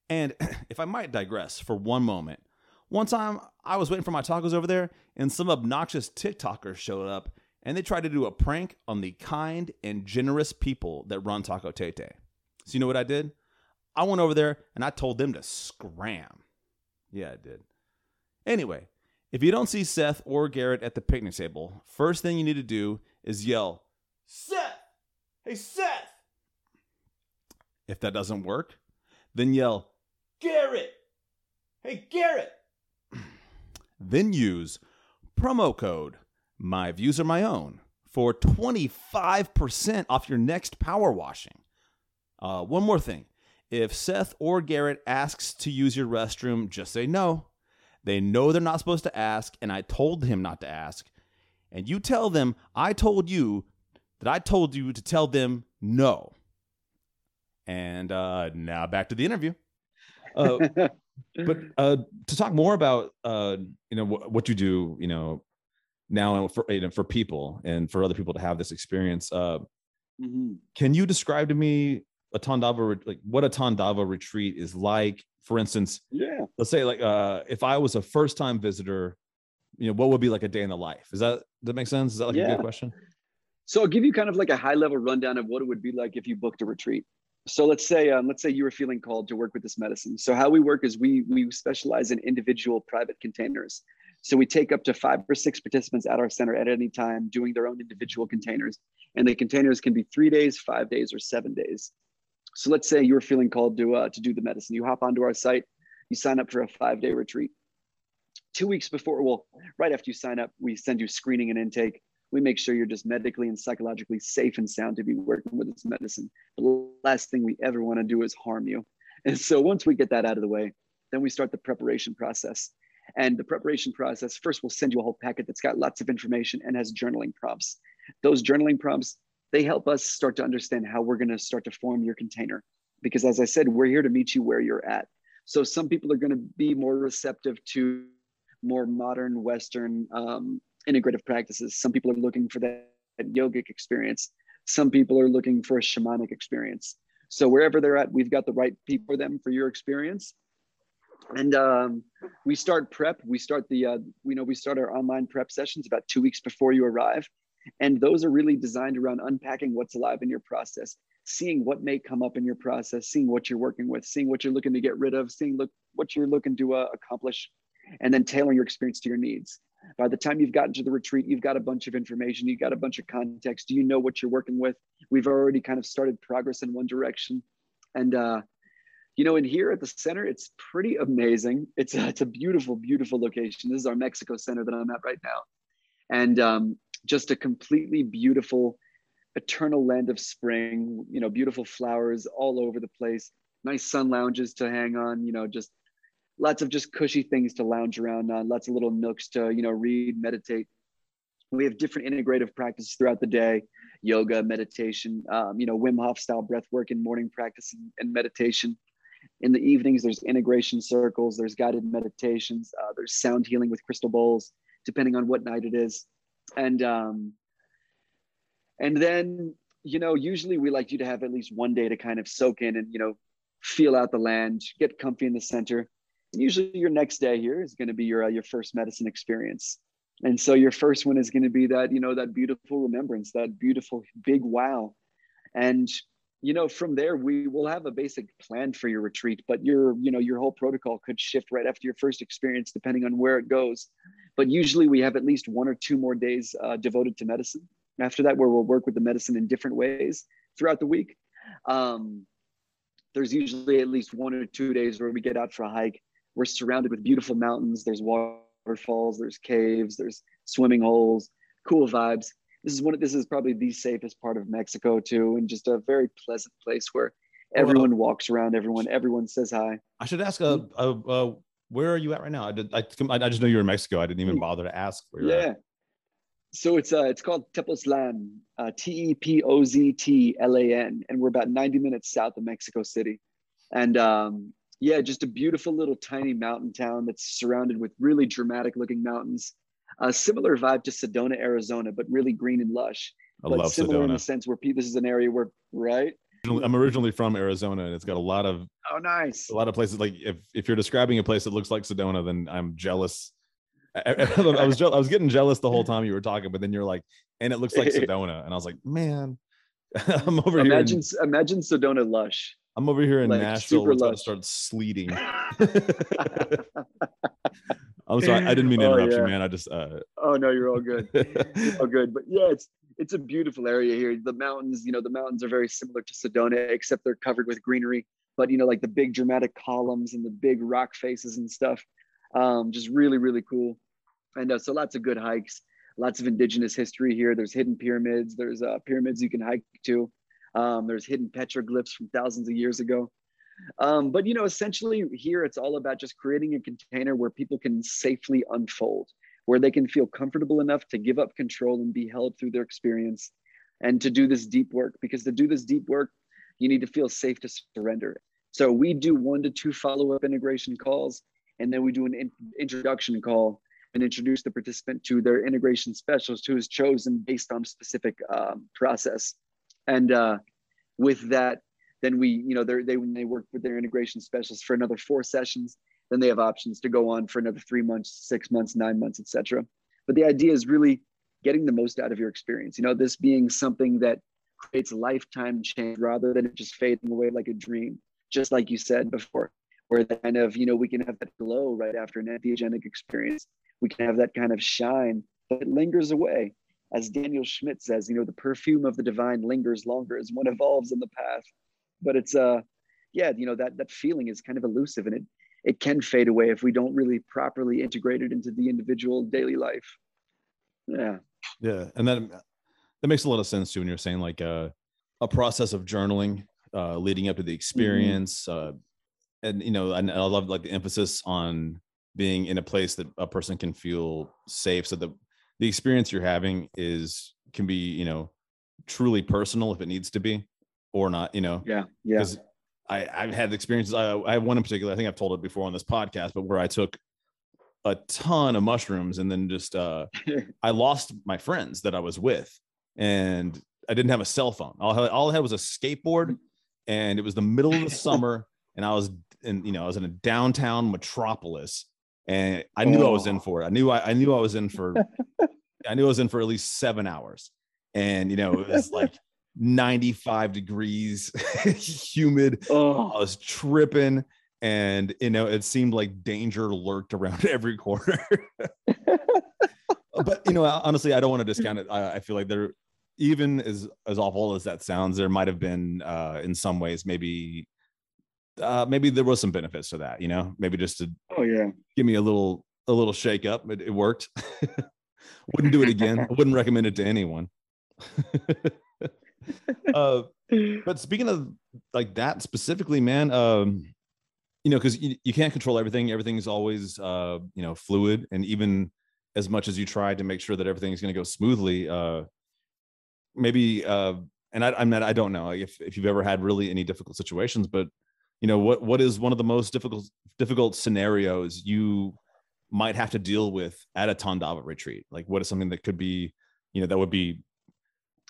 And if I might digress for one moment, one time I was waiting for my tacos over there, and some obnoxious TikTokers showed up and they tried to do a prank on the kind and generous people that run Taco Tete. So, you know what I did? I went over there and I told them to scram. Yeah, I did. Anyway, if you don't see Seth or Garrett at the picnic table, first thing you need to do is yell, Seth! Hey, Seth! If that doesn't work, then yell, Garrett! Hey, Garrett! then use promo code My Views Are My Own for 25% off your next power washing. Uh, one more thing. If Seth or Garrett asks to use your restroom, just say no. They know they're not supposed to ask, and I told him not to ask. And you tell them I told you that I told you to tell them no. And uh, now back to the interview. Uh, but uh, to talk more about uh, you know wh- what you do, you know, now for you know, for people and for other people to have this experience. Uh, mm-hmm. Can you describe to me a Tandava like what a Tandava retreat is like For instance, yeah, let's say like uh, if I was a first time visitor, you know, what would be like a day in the life? Is that does that make sense? Is that like yeah. a good question? So I'll give you kind of like a high level rundown of what it would be like if you booked a retreat. So let's say um, let's say you were feeling called to work with this medicine. So how we work is we we specialize in individual private containers. So we take up to five or six participants at our center at any time doing their own individual containers. And the containers can be three days, five days, or seven days. So let's say you're feeling called to, uh, to do the medicine. You hop onto our site, you sign up for a five day retreat. Two weeks before, well, right after you sign up, we send you screening and intake. We make sure you're just medically and psychologically safe and sound to be working with this medicine. The last thing we ever want to do is harm you. And so once we get that out of the way, then we start the preparation process. And the preparation process, first we'll send you a whole packet that's got lots of information and has journaling prompts. Those journaling prompts, they help us start to understand how we're going to start to form your container. Because as I said, we're here to meet you where you're at. So some people are going to be more receptive to more modern Western um, integrative practices. Some people are looking for that, yogic experience. Some people are looking for a shamanic experience. So wherever they're at, we've got the right people for them for your experience and um, we start prep we start the uh, we know we start our online prep sessions about two weeks before you arrive and those are really designed around unpacking what's alive in your process seeing what may come up in your process seeing what you're working with seeing what you're looking to get rid of seeing look what you're looking to uh, accomplish and then tailoring your experience to your needs by the time you've gotten to the retreat you've got a bunch of information you've got a bunch of context do you know what you're working with we've already kind of started progress in one direction and uh, you know, in here at the center, it's pretty amazing. It's a, it's a beautiful, beautiful location. This is our Mexico Center that I'm at right now. And um, just a completely beautiful, eternal land of spring, you know, beautiful flowers all over the place, nice sun lounges to hang on, you know, just lots of just cushy things to lounge around on, lots of little nooks to, you know, read, meditate. We have different integrative practices throughout the day yoga, meditation, um, you know, Wim Hof style breath work and morning practice and, and meditation. In the evenings there's integration circles there's guided meditations uh, there's sound healing with crystal bowls depending on what night it is and um and then you know usually we like you to have at least one day to kind of soak in and you know feel out the land get comfy in the center. And usually your next day here is going to be your uh, your first medicine experience. And so your first one is going to be that you know that beautiful remembrance that beautiful big wow. And you know from there we will have a basic plan for your retreat but your you know your whole protocol could shift right after your first experience depending on where it goes but usually we have at least one or two more days uh, devoted to medicine. After that where we'll work with the medicine in different ways throughout the week. Um, there's usually at least one or two days where we get out for a hike. We're surrounded with beautiful mountains. There's waterfalls there's caves there's swimming holes cool vibes. This is one of this is probably the safest part of Mexico too, and just a very pleasant place where everyone walks around, everyone. Everyone says hi. I should ask, a, uh, uh, where are you at right now? I did, I, I just know you're in Mexico. I didn't even bother to ask where you're yeah. At. So it's uh it's called Tepoztlan, uh, T E P O Z T L A N, and we're about 90 minutes south of Mexico City, and um, yeah, just a beautiful little tiny mountain town that's surrounded with really dramatic looking mountains a similar vibe to Sedona, Arizona, but really green and lush. I but love similar Sedona. in the sense where this is an area where right. I'm originally from Arizona, and it's got a lot of oh nice a lot of places. Like if if you're describing a place that looks like Sedona, then I'm jealous. I, I was I was getting jealous the whole time you were talking, but then you're like, and it looks like Sedona, and I was like, man, I'm over imagine, here. In, imagine Sedona lush. I'm over here in like, Nashville. It's to start sleeting. I'm sorry, I didn't mean to oh, interrupt oh, yeah. you, man. I just. Uh... Oh no, you're all good. all good, but yeah, it's it's a beautiful area here. The mountains, you know, the mountains are very similar to Sedona, except they're covered with greenery. But you know, like the big dramatic columns and the big rock faces and stuff, um, just really, really cool. And uh, so lots of good hikes, lots of indigenous history here. There's hidden pyramids. There's uh, pyramids you can hike to. Um, there's hidden petroglyphs from thousands of years ago. Um, but you know, essentially here it's all about just creating a container where people can safely unfold, where they can feel comfortable enough to give up control and be held through their experience and to do this deep work. Because to do this deep work, you need to feel safe to surrender. So we do one to two follow-up integration calls, and then we do an in- introduction call and introduce the participant to their integration specialist who is chosen based on specific um, process. And uh, with that, Then we, you know, they when they work with their integration specialist for another four sessions, then they have options to go on for another three months, six months, nine months, etc. But the idea is really getting the most out of your experience. You know, this being something that creates lifetime change rather than it just fading away like a dream. Just like you said before, where the kind of, you know, we can have that glow right after an entheogenic experience. We can have that kind of shine that lingers away. As Daniel Schmidt says, you know, the perfume of the divine lingers longer as one evolves in the path. But it's uh yeah, you know, that that feeling is kind of elusive and it it can fade away if we don't really properly integrate it into the individual daily life. Yeah. Yeah. And then that makes a lot of sense too when you're saying like uh, a process of journaling uh, leading up to the mm-hmm. experience. Mm-hmm. Uh, and you know, and I love like the emphasis on being in a place that a person can feel safe. So the the experience you're having is can be, you know, truly personal if it needs to be, or not, you know. Yeah. Yeah. I, I've had experiences. I, I have one in particular. I think I've told it before on this podcast, but where I took a ton of mushrooms and then just uh, I lost my friends that I was with, and I didn't have a cell phone. All I, had, all I had was a skateboard, and it was the middle of the summer, and I was in you know I was in a downtown metropolis, and I knew oh. I was in oh. for it. I knew I, I knew I was in for I knew I was in for at least seven hours, and you know it was like 95 degrees, humid. Oh. I was tripping. And you know, it seemed like danger lurked around every corner. but you know, honestly, I don't want to discount it. I, I, feel like there, even as as awful as that sounds, there might have been uh, in some ways maybe uh, maybe there was some benefits to that. You know, maybe just to oh yeah, give me a little a little shake up. It, it worked. wouldn't do it again. I wouldn't recommend it to anyone. Uh, but speaking of like that specifically, man, um, you know, because you, you can't control everything. Everything's always, uh, you know, fluid, and even as much as you try to make sure that everything's going to go smoothly, uh, maybe, uh, and I, I'm not, I don't know if if you've ever had really any difficult situations, but you know, what what is one of the most difficult difficult scenarios you might have to deal with at a Tandava retreat? Like, what is something that could be, you know, that would be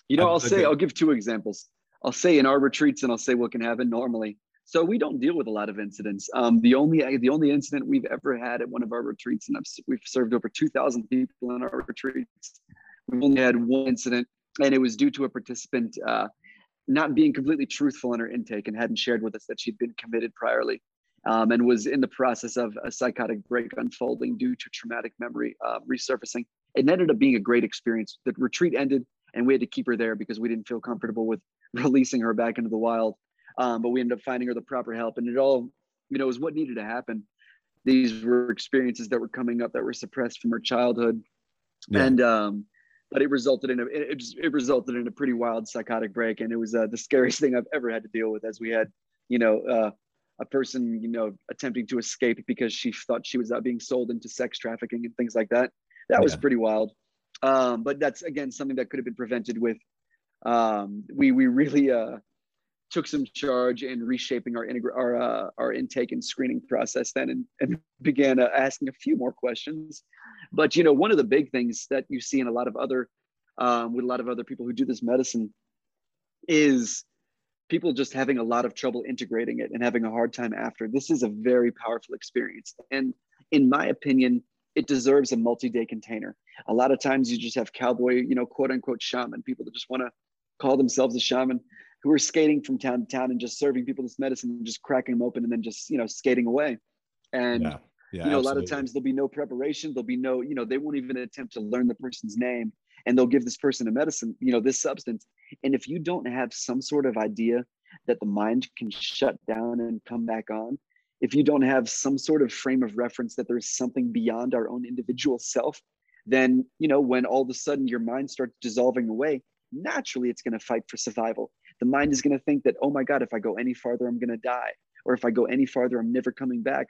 you know, I'll say, I'll give two examples. I'll say in our retreats, and I'll say what can happen normally. So we don't deal with a lot of incidents. Um, the only the only incident we've ever had at one of our retreats, and I've, we've served over 2,000 people in our retreats. We've only had one incident, and it was due to a participant uh, not being completely truthful in her intake and hadn't shared with us that she'd been committed priorly, um, and was in the process of a psychotic break unfolding due to traumatic memory uh, resurfacing. It ended up being a great experience. The retreat ended and we had to keep her there because we didn't feel comfortable with releasing her back into the wild. Um, but we ended up finding her the proper help, and it all, you know, was what needed to happen. These were experiences that were coming up that were suppressed from her childhood, yeah. and um, but it resulted in a it, just, it resulted in a pretty wild psychotic break, and it was uh, the scariest thing I've ever had to deal with. As we had, you know, uh, a person, you know, attempting to escape because she thought she was out being sold into sex trafficking and things like that. That was pretty wild. Um, but that's again something that could have been prevented with. Um, we we really uh, took some charge in reshaping our integra- our uh, our intake and screening process then, and, and began uh, asking a few more questions. But you know, one of the big things that you see in a lot of other um, with a lot of other people who do this medicine is people just having a lot of trouble integrating it and having a hard time after. This is a very powerful experience, and in my opinion, it deserves a multi-day container. A lot of times you just have cowboy, you know, quote unquote shaman, people that just want to call themselves a shaman who are skating from town to town and just serving people this medicine and just cracking them open and then just, you know, skating away. And yeah. Yeah, you know, absolutely. a lot of times there'll be no preparation. There'll be no, you know, they won't even attempt to learn the person's name and they'll give this person a medicine, you know, this substance. And if you don't have some sort of idea that the mind can shut down and come back on, if you don't have some sort of frame of reference that there's something beyond our own individual self, then, you know, when all of a sudden your mind starts dissolving away, naturally it's going to fight for survival. The mind is going to think that, oh my God, if I go any farther, I'm going to die. Or if I go any farther, I'm never coming back.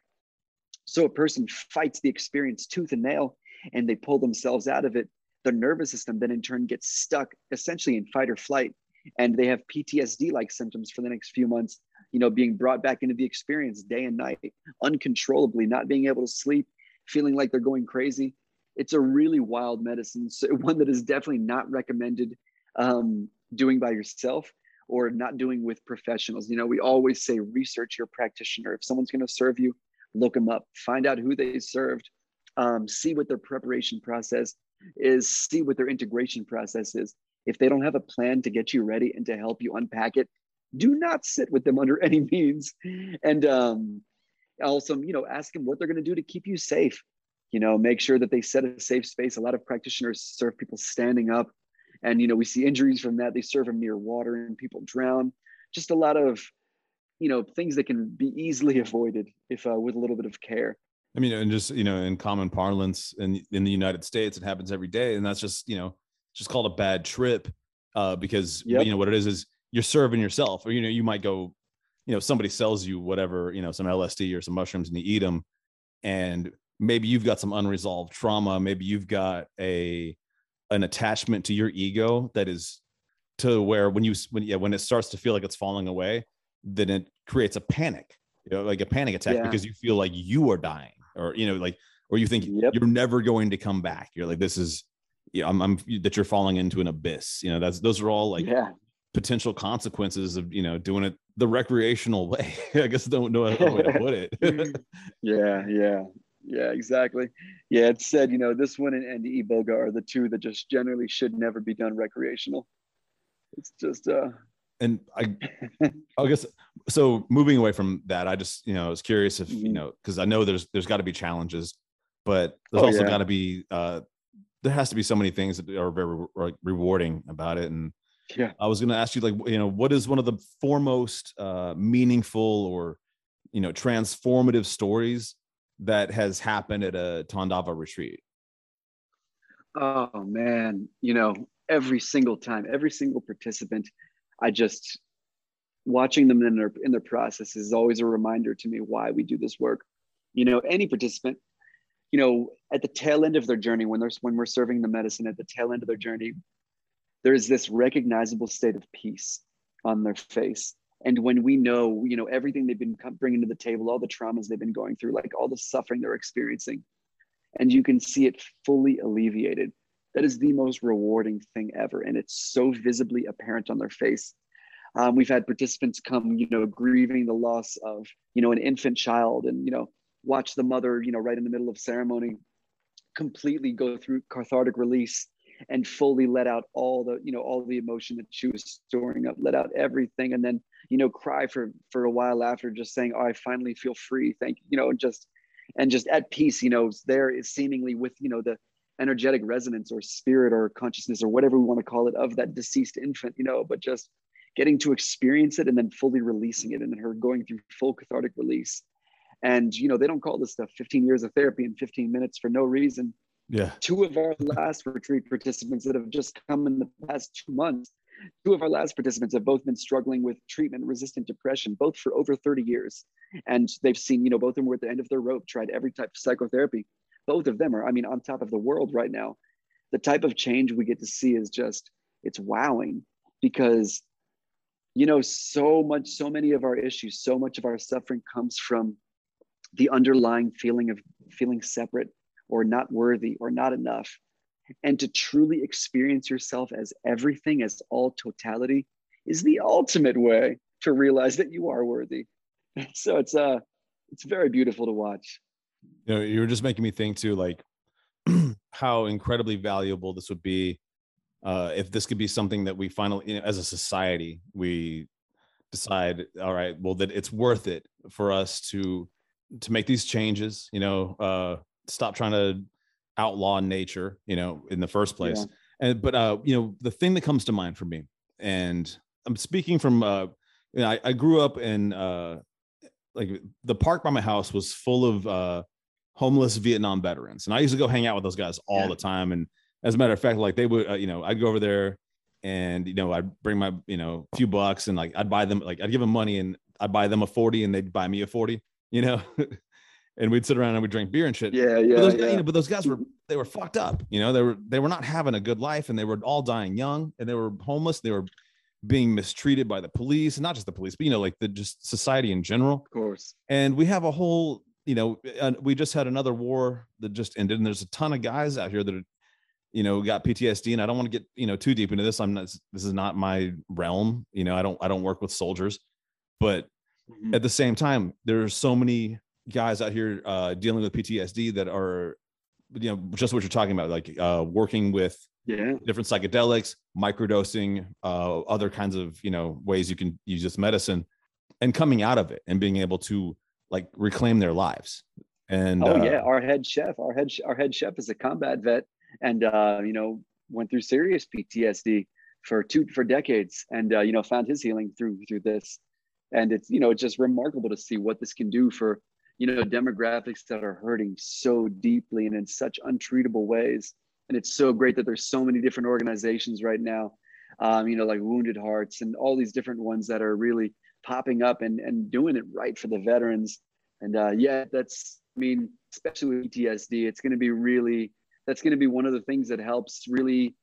So a person fights the experience tooth and nail and they pull themselves out of it. Their nervous system then in turn gets stuck essentially in fight or flight. And they have PTSD like symptoms for the next few months you know, being brought back into the experience day and night, uncontrollably, not being able to sleep, feeling like they're going crazy. It's a really wild medicine, so one that is definitely not recommended um, doing by yourself. or not doing with professionals. You know, we always say research your practitioner. If someone's going to serve you, look them up, find out who they served, um, see what their preparation process is, see what their integration process is. If they don't have a plan to get you ready and to help you unpack it, do not sit with them under any means. And um, also, you know, ask them what they're going to do to keep you safe. You know, make sure that they set a safe space. A lot of practitioners serve people standing up and you know we see injuries from that they serve them near water and people drown just a lot of you know things that can be easily avoided if uh, with a little bit of care i mean and just you know in common parlance in in the united states it happens every day and that's just you know just called a bad trip uh, because yep. you know what it is is you're serving yourself or you know you might go you know somebody sells you whatever you know some lsd or some mushrooms and you eat them and maybe you've got some unresolved trauma maybe you've got a an attachment to your ego that is to where when you when yeah when it starts to feel like it's falling away then it creates a panic you know like a panic attack yeah. because you feel like you are dying or you know like or you think yep. you're never going to come back you're like this is yeah I'm, I'm that you're falling into an abyss you know that's those are all like yeah. Potential consequences of you know doing it the recreational way i guess don't know how to put it yeah yeah yeah, exactly. Yeah, it said, you know, this one and, and Iboga are the two that just generally should never be done recreational. It's just uh and I I guess so moving away from that, I just, you know, I was curious if, mm-hmm. you know, because I know there's there's got to be challenges, but there's oh, also yeah. got to be uh there has to be so many things that are very re- rewarding about it. And yeah, I was gonna ask you, like, you know, what is one of the foremost uh meaningful or you know transformative stories that has happened at a Tandava retreat? Oh man, you know, every single time, every single participant, I just watching them in their in their process is always a reminder to me why we do this work. You know, any participant, you know, at the tail end of their journey, when there's when we're serving the medicine at the tail end of their journey, there's this recognizable state of peace on their face. And when we know you know everything they've been bringing to the table all the traumas they've been going through like all the suffering they're experiencing and you can see it fully alleviated that is the most rewarding thing ever. And it's so visibly apparent on their face. Um, we've had participants come you know grieving the loss of you know an infant child and you know watch the mother you know right in the middle of ceremony completely go through cathartic release and fully let out all the you know all the emotion that she was storing up let out everything and then you know cry for for a while after just saying oh i finally feel free. Thank you you know and just and just at peace you know there is seemingly with you know the energetic resonance or spirit or consciousness or whatever we want to call it of that deceased infant you know but just getting to experience it and then fully releasing it and then her going through full cathartic release. And you know they don't call this stuff 15 years of therapy in 15 minutes for no reason yeah. Two of our last retreat participants that have just come in the past two months, two of our last participants have both been struggling with treatment resistant depression, both for over 30 years. And they've seen, you know, both of them were at the end of their rope, tried every type of psychotherapy. Both of them are, I mean, on top of the world right now. The type of change we get to see is just, it's wowing because, you know, so much, so many of our issues, so much of our suffering comes from the underlying feeling of feeling separate or not worthy or not enough. And to truly experience yourself as everything, as all totality, is the ultimate way to realize that you are worthy. So it's uh it's very beautiful to watch. You know, you were just making me think too, like how incredibly valuable this would be uh, if this could be something that we finally, you know, as a society, we decide, all right, well, that it's worth it for us to to make these changes. You know, uh, stop trying to outlaw nature, you know, in the first place. Yeah. And but uh, you know, the thing that comes to mind for me, and I'm speaking from uh, you know, I, I grew up in uh, like the park by my house was full of uh, homeless Vietnam veterans, and I used to go hang out with those guys all yeah. the time. And as a matter of fact, like they would, uh, you know, I'd go over there, and you know, I'd bring my, you know, a few bucks, and like I'd buy them, like I'd give them money, and I'd buy them a forty, and they'd buy me a forty, you know. and we'd sit around and we'd drink beer and shit. Yeah, yeah. But those, yeah. Guys, you know, but those guys were they were fucked up. You know, they were they were not having a good life, and they were all dying young, and they were homeless. They were being mistreated by the police, and not just the police, but you know, like the just society in general. Of course. And we have a whole, you know, we just had another war that just ended, and there's a ton of guys out here that are you know got PTSD, and I don't want to get you know too deep into this. I'm not. This is not my realm. You know, I don't. I don't work with soldiers, but mm-hmm. at the same time, there's so many guys out here uh, dealing with PTSD that are, you know, just what you're talking about, like uh, working with yeah. different psychedelics, microdosing, uh, other kinds of you know ways you can use this medicine, and coming out of it and being able to like reclaim their lives. And oh uh, yeah, our head chef, our head our head chef is a combat vet, and uh, you know went through serious PTSD for two for decades, and uh, you know found his healing through through this. And it's you know it's just remarkable to see what this can do for you know demographics that are hurting so deeply and in such untreatable ways. And it's so great that there's so many different organizations right now um, you know like wounded hearts and all these different ones that are really popping up and, and doing it right for the veterans. And uh, yeah that's i mean especially with ptsd it's going to be really that's going to be one of the things that helps really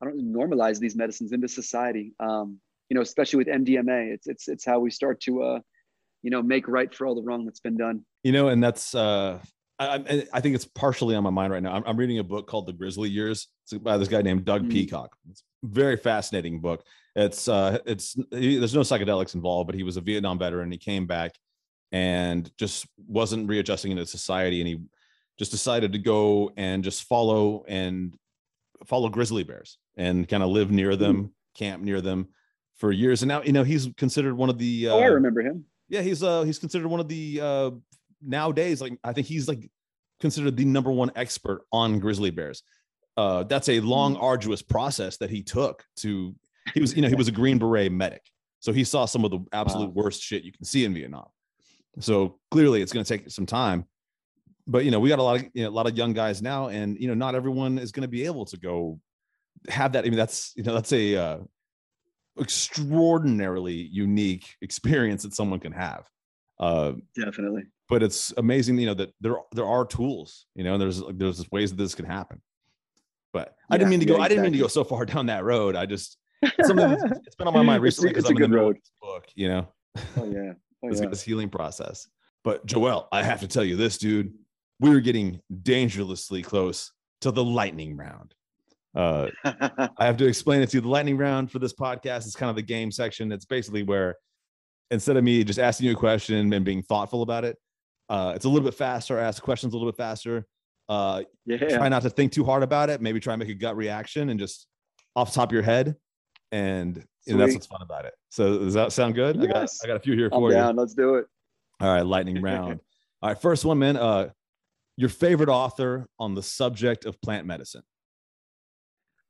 i don't normalize these medicines into society. Um, you know especially with mdma it's it's it's how we start to uh, you know make right for all the wrong that's been done you know and that's uh I, I, think it's partially on my mind right now. I'm, I'm, reading a book called The Grizzly Years. It's by this guy named Doug mm. Peacock. It's a very fascinating book. It's uh, it's he, there's no psychedelics involved, but he was a Vietnam veteran. He came back and just wasn't readjusting into society, and he just decided to go and just follow and follow grizzly bears and kind of live near them, mm. camp near them for years. And now you know he's considered one of the. Uh, oh, I remember him. Yeah, he's uh he's considered one of the uh nowadays, like I think he's like considered the number one expert on grizzly bears. Uh, that's a long, mm. arduous process that he took to. He was, you know, he was a Green Beret medic, so he saw some of the absolute wow. worst shit you can see in Vietnam. So clearly, it's going to take some time. But you know, we got a lot of you know, a lot of young guys now, and you know, not everyone is going to be able to go have that. I mean, that's you know, that's a uh, extraordinarily unique experience that someone can have. Uh, Definitely but it's amazing, you know, that there there are tools, you know, there's there's ways that this can happen. But yeah, I didn't mean to go. Yeah, I didn't mean to go so far down that road. I just something it's been on my mind recently because I'm in the road. book, you know. Oh yeah, oh, yeah. this healing process. But Joel, I have to tell you this, dude. We are getting dangerously close to the lightning round. Uh, I have to explain it to you. The lightning round for this podcast is kind of the game section. It's basically where instead of me just asking you a question and being thoughtful about it, uh, it's a little bit faster. Ask questions a little bit faster. Uh, yeah. Try not to think too hard about it. Maybe try and make a gut reaction and just off top of your head. And you know, that's what's fun about it. So does that sound good? Yes. I got I got a few here for I'm down. you. Let's do it. All right, lightning round. All right, first one, man. Uh, your favorite author on the subject of plant medicine.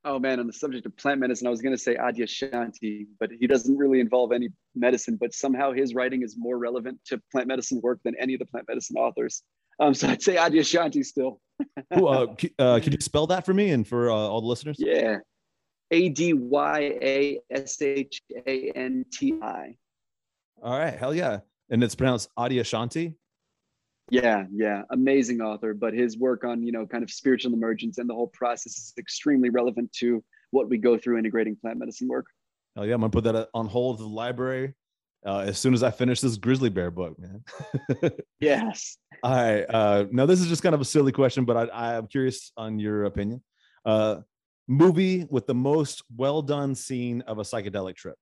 Oh man, on the subject of plant medicine, I was going to say Adyashanti, but he doesn't really involve any medicine. But somehow his writing is more relevant to plant medicine work than any of the plant medicine authors. Um, so I'd say Adyashanti still. Ooh, uh, uh, can you spell that for me and for uh, all the listeners? Yeah, A D Y A S H A N T I. All right, hell yeah, and it's pronounced Adyashanti. Yeah, yeah, amazing author. But his work on you know kind of spiritual emergence and the whole process is extremely relevant to what we go through integrating plant medicine work. Oh yeah, I'm gonna put that on hold to the library uh, as soon as I finish this grizzly bear book, man. yes. All right. Uh, now this is just kind of a silly question, but I, I'm curious on your opinion. Uh, movie with the most well done scene of a psychedelic trip.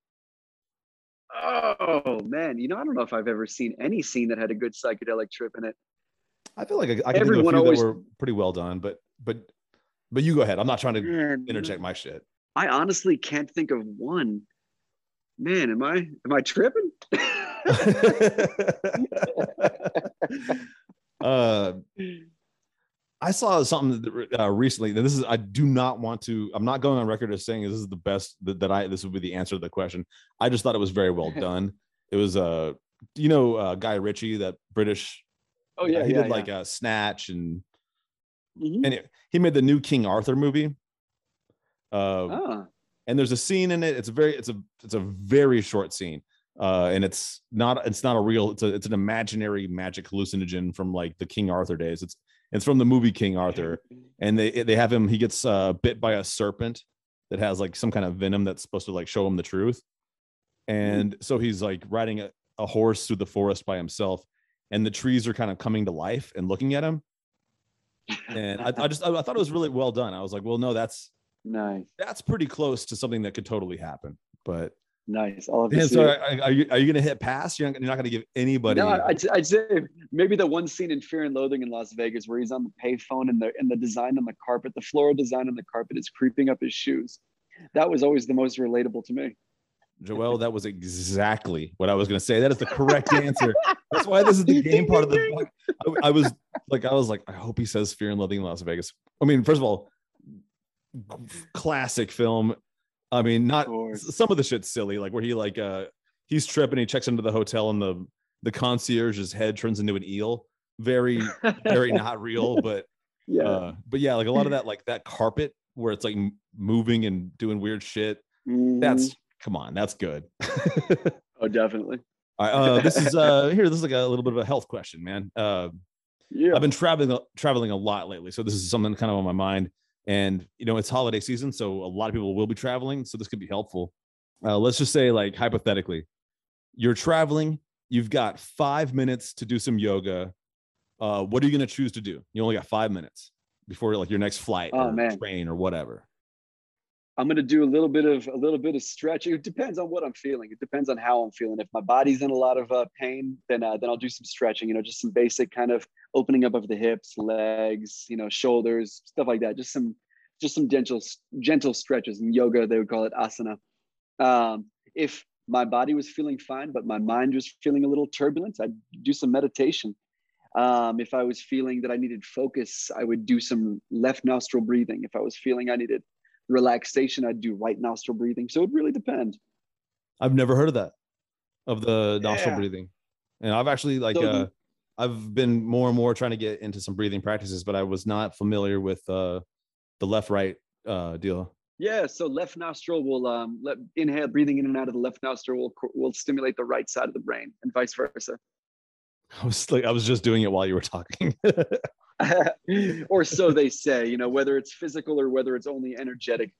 Oh man, you know, I don't know if I've ever seen any scene that had a good psychedelic trip in it. I feel like I, I can Everyone think of a few always, that were pretty well done, but but but you go ahead. I'm not trying to interject my shit. I honestly can't think of one. Man, am I am I tripping? uh I saw something uh, recently. This is I do not want to. I'm not going on record as saying this is the best that, that I. This would be the answer to the question. I just thought it was very well done. It was uh, you know, uh, Guy Ritchie, that British. Oh yeah, he yeah, did yeah. like a Snatch and mm-hmm. and it, he made the new King Arthur movie. Uh, ah. and there's a scene in it. It's a very it's a it's a very short scene. Uh, and it's not it's not a real it's a it's an imaginary magic hallucinogen from like the King Arthur days. It's it's from the movie King Arthur, and they they have him. He gets uh, bit by a serpent that has like some kind of venom that's supposed to like show him the truth. And so he's like riding a, a horse through the forest by himself, and the trees are kind of coming to life and looking at him. and I, I just I, I thought it was really well done. I was like, well, no, that's nice. That's pretty close to something that could totally happen. But nice. I'll have so are, are, you are you gonna hit pass? You're not, you're not gonna give anybody. No, I'd, I'd say maybe the one scene in Fear and Loathing in Las Vegas where he's on the payphone and the and the design on the carpet, the floral design on the carpet is creeping up his shoes. That was always the most relatable to me. Joel, that was exactly what I was going to say. That is the correct answer. That's why this is the game part of the book. I, I, was like, I was like, I hope he says Fear and Loathing in Las Vegas. I mean, first of all, classic film. I mean, not some of the shit's silly, like where he like uh he's tripping, he checks into the hotel and the the concierge's head turns into an eel. Very, very not real, but yeah, uh, but yeah, like a lot of that, like that carpet where it's like moving and doing weird shit. Mm-hmm. That's come on, that's good. oh, definitely. All right, uh, this is uh here. This is like a little bit of a health question, man. Uh, yeah, I've been traveling traveling a lot lately, so this is something kind of on my mind. And you know, it's holiday season, so a lot of people will be traveling, so this could be helpful. Uh, let's just say, like hypothetically, you're traveling, you've got five minutes to do some yoga. Uh, what are you going to choose to do? You only got five minutes before like your next flight oh, or man. train or whatever. I'm going to do a little bit of a little bit of stretching. It depends on what I'm feeling. It depends on how I'm feeling. If my body's in a lot of uh, pain, then uh, then I'll do some stretching. You know, just some basic kind of opening up of the hips, legs, you know, shoulders, stuff like that. Just some just some gentle gentle stretches. In yoga, they would call it asana. Um, if my body was feeling fine, but my mind was feeling a little turbulent, I'd do some meditation. Um, if I was feeling that I needed focus, I would do some left nostril breathing. If I was feeling I needed relaxation, I'd do right nostril breathing. So it really depends. I've never heard of that, of the nostril yeah. breathing. And I've actually like, so uh, I've been more and more trying to get into some breathing practices, but I was not familiar with uh, the left right uh, deal. Yeah, so left nostril will um, let, inhale, breathing in and out of the left nostril will will stimulate the right side of the brain, and vice versa. I was like, I was just doing it while you were talking. or so they say, you know, whether it's physical or whether it's only energetic,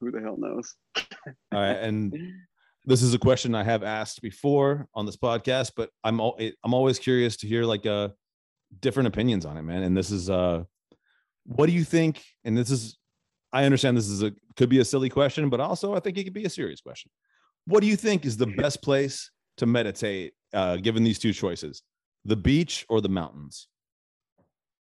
who the hell knows? All right. And this is a question I have asked before on this podcast, but I'm all, I'm always curious to hear like uh different opinions on it, man. And this is uh what do you think? And this is I understand this is a could be a silly question, but also I think it could be a serious question. What do you think is the best place to meditate uh given these two choices? The beach or the mountains?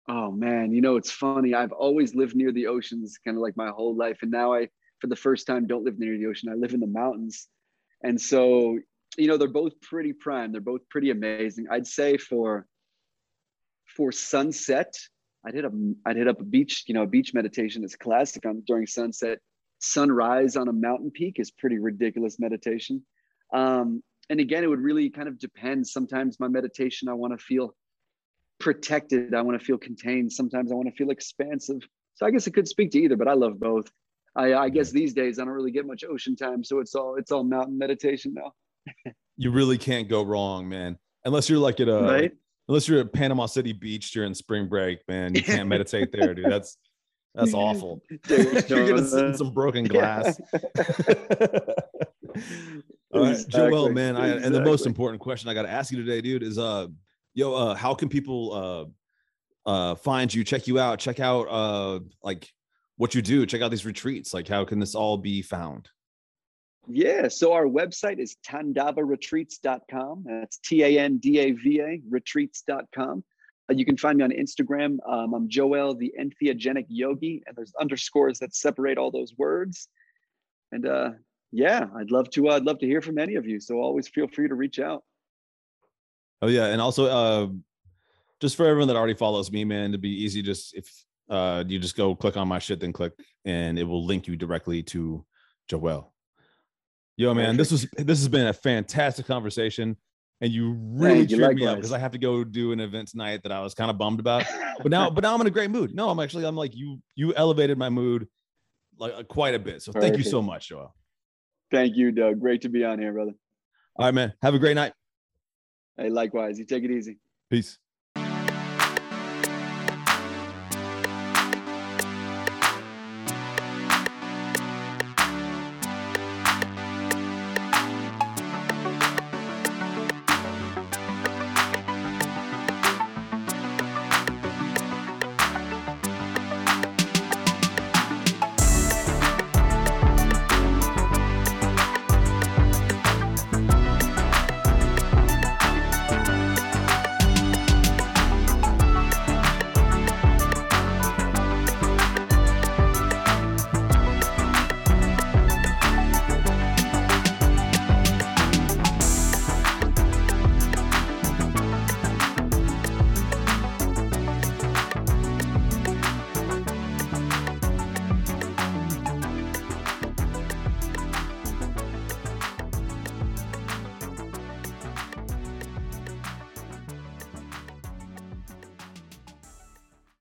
Oh man, you know it's funny. I've always lived near the oceans, kind of like my whole life, and now I, for the first time, don't live near the ocean. I live in the mountains, and so you know they're both pretty prime. They're both pretty amazing. I'd say for for sunset, I'd hit up I'd hit up a beach. You know, a beach meditation is classic on during sunset. Sunrise on a mountain peak is pretty ridiculous meditation. Um, and again, it would really kind of depend. Sometimes my meditation, I want to feel protected. I want to feel contained. Sometimes I want to feel expansive. So I guess it could speak to either, but I love both. I, I guess these days I don't really get much ocean time, so it's all it's all mountain meditation now. you really can't go wrong, man. Unless you're like at a right? unless you're at Panama City Beach during spring break, man. You can't meditate there, dude. That's that's awful. you're gonna sit in some broken glass. all right, exactly. Joel, man. I, and the most important question I got to ask you today, dude, is uh yo, uh, how can people uh, uh, find you, check you out, check out uh, like what you do, check out these retreats? Like, how can this all be found? Yeah, so our website is tandavaretreats.com. That's T A N D A V A retreats.com. Uh, you can find me on Instagram. Um, I'm Joel, the entheogenic yogi, and there's underscores that separate all those words. And uh, yeah, I'd love to. Uh, I'd love to hear from any of you. So always feel free to reach out. Oh yeah, and also uh, just for everyone that already follows me, man, to be easy, just if uh, you just go click on my shit, then click, and it will link you directly to Joel. Yo, man, this was this has been a fantastic conversation, and you really cheered me up because I have to go do an event tonight that I was kind of bummed about. But now, but now I'm in a great mood. No, I'm actually I'm like you you elevated my mood like uh, quite a bit. So Perfect. thank you so much, Joel. Thank you, Doug. Great to be on here, brother. All right, man. Have a great night. Hey, likewise. You take it easy. Peace.